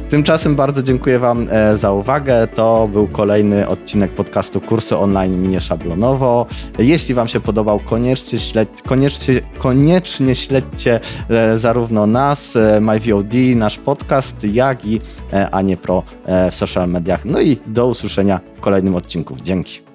Tymczasem bardzo dziękuję Wam e, za uwagę. To był kolejny odcinek podcastu Kursy Online Nieszablonowo. Jeśli Wam się podobał, koniecznie, śledź, koniecznie, koniecznie śledźcie e, zarówno nas, e, MyVOD, nasz podcast, jak i Anie Pro w social mediach. No i do usłyszenia w kolejnym odcinku. Dzięki.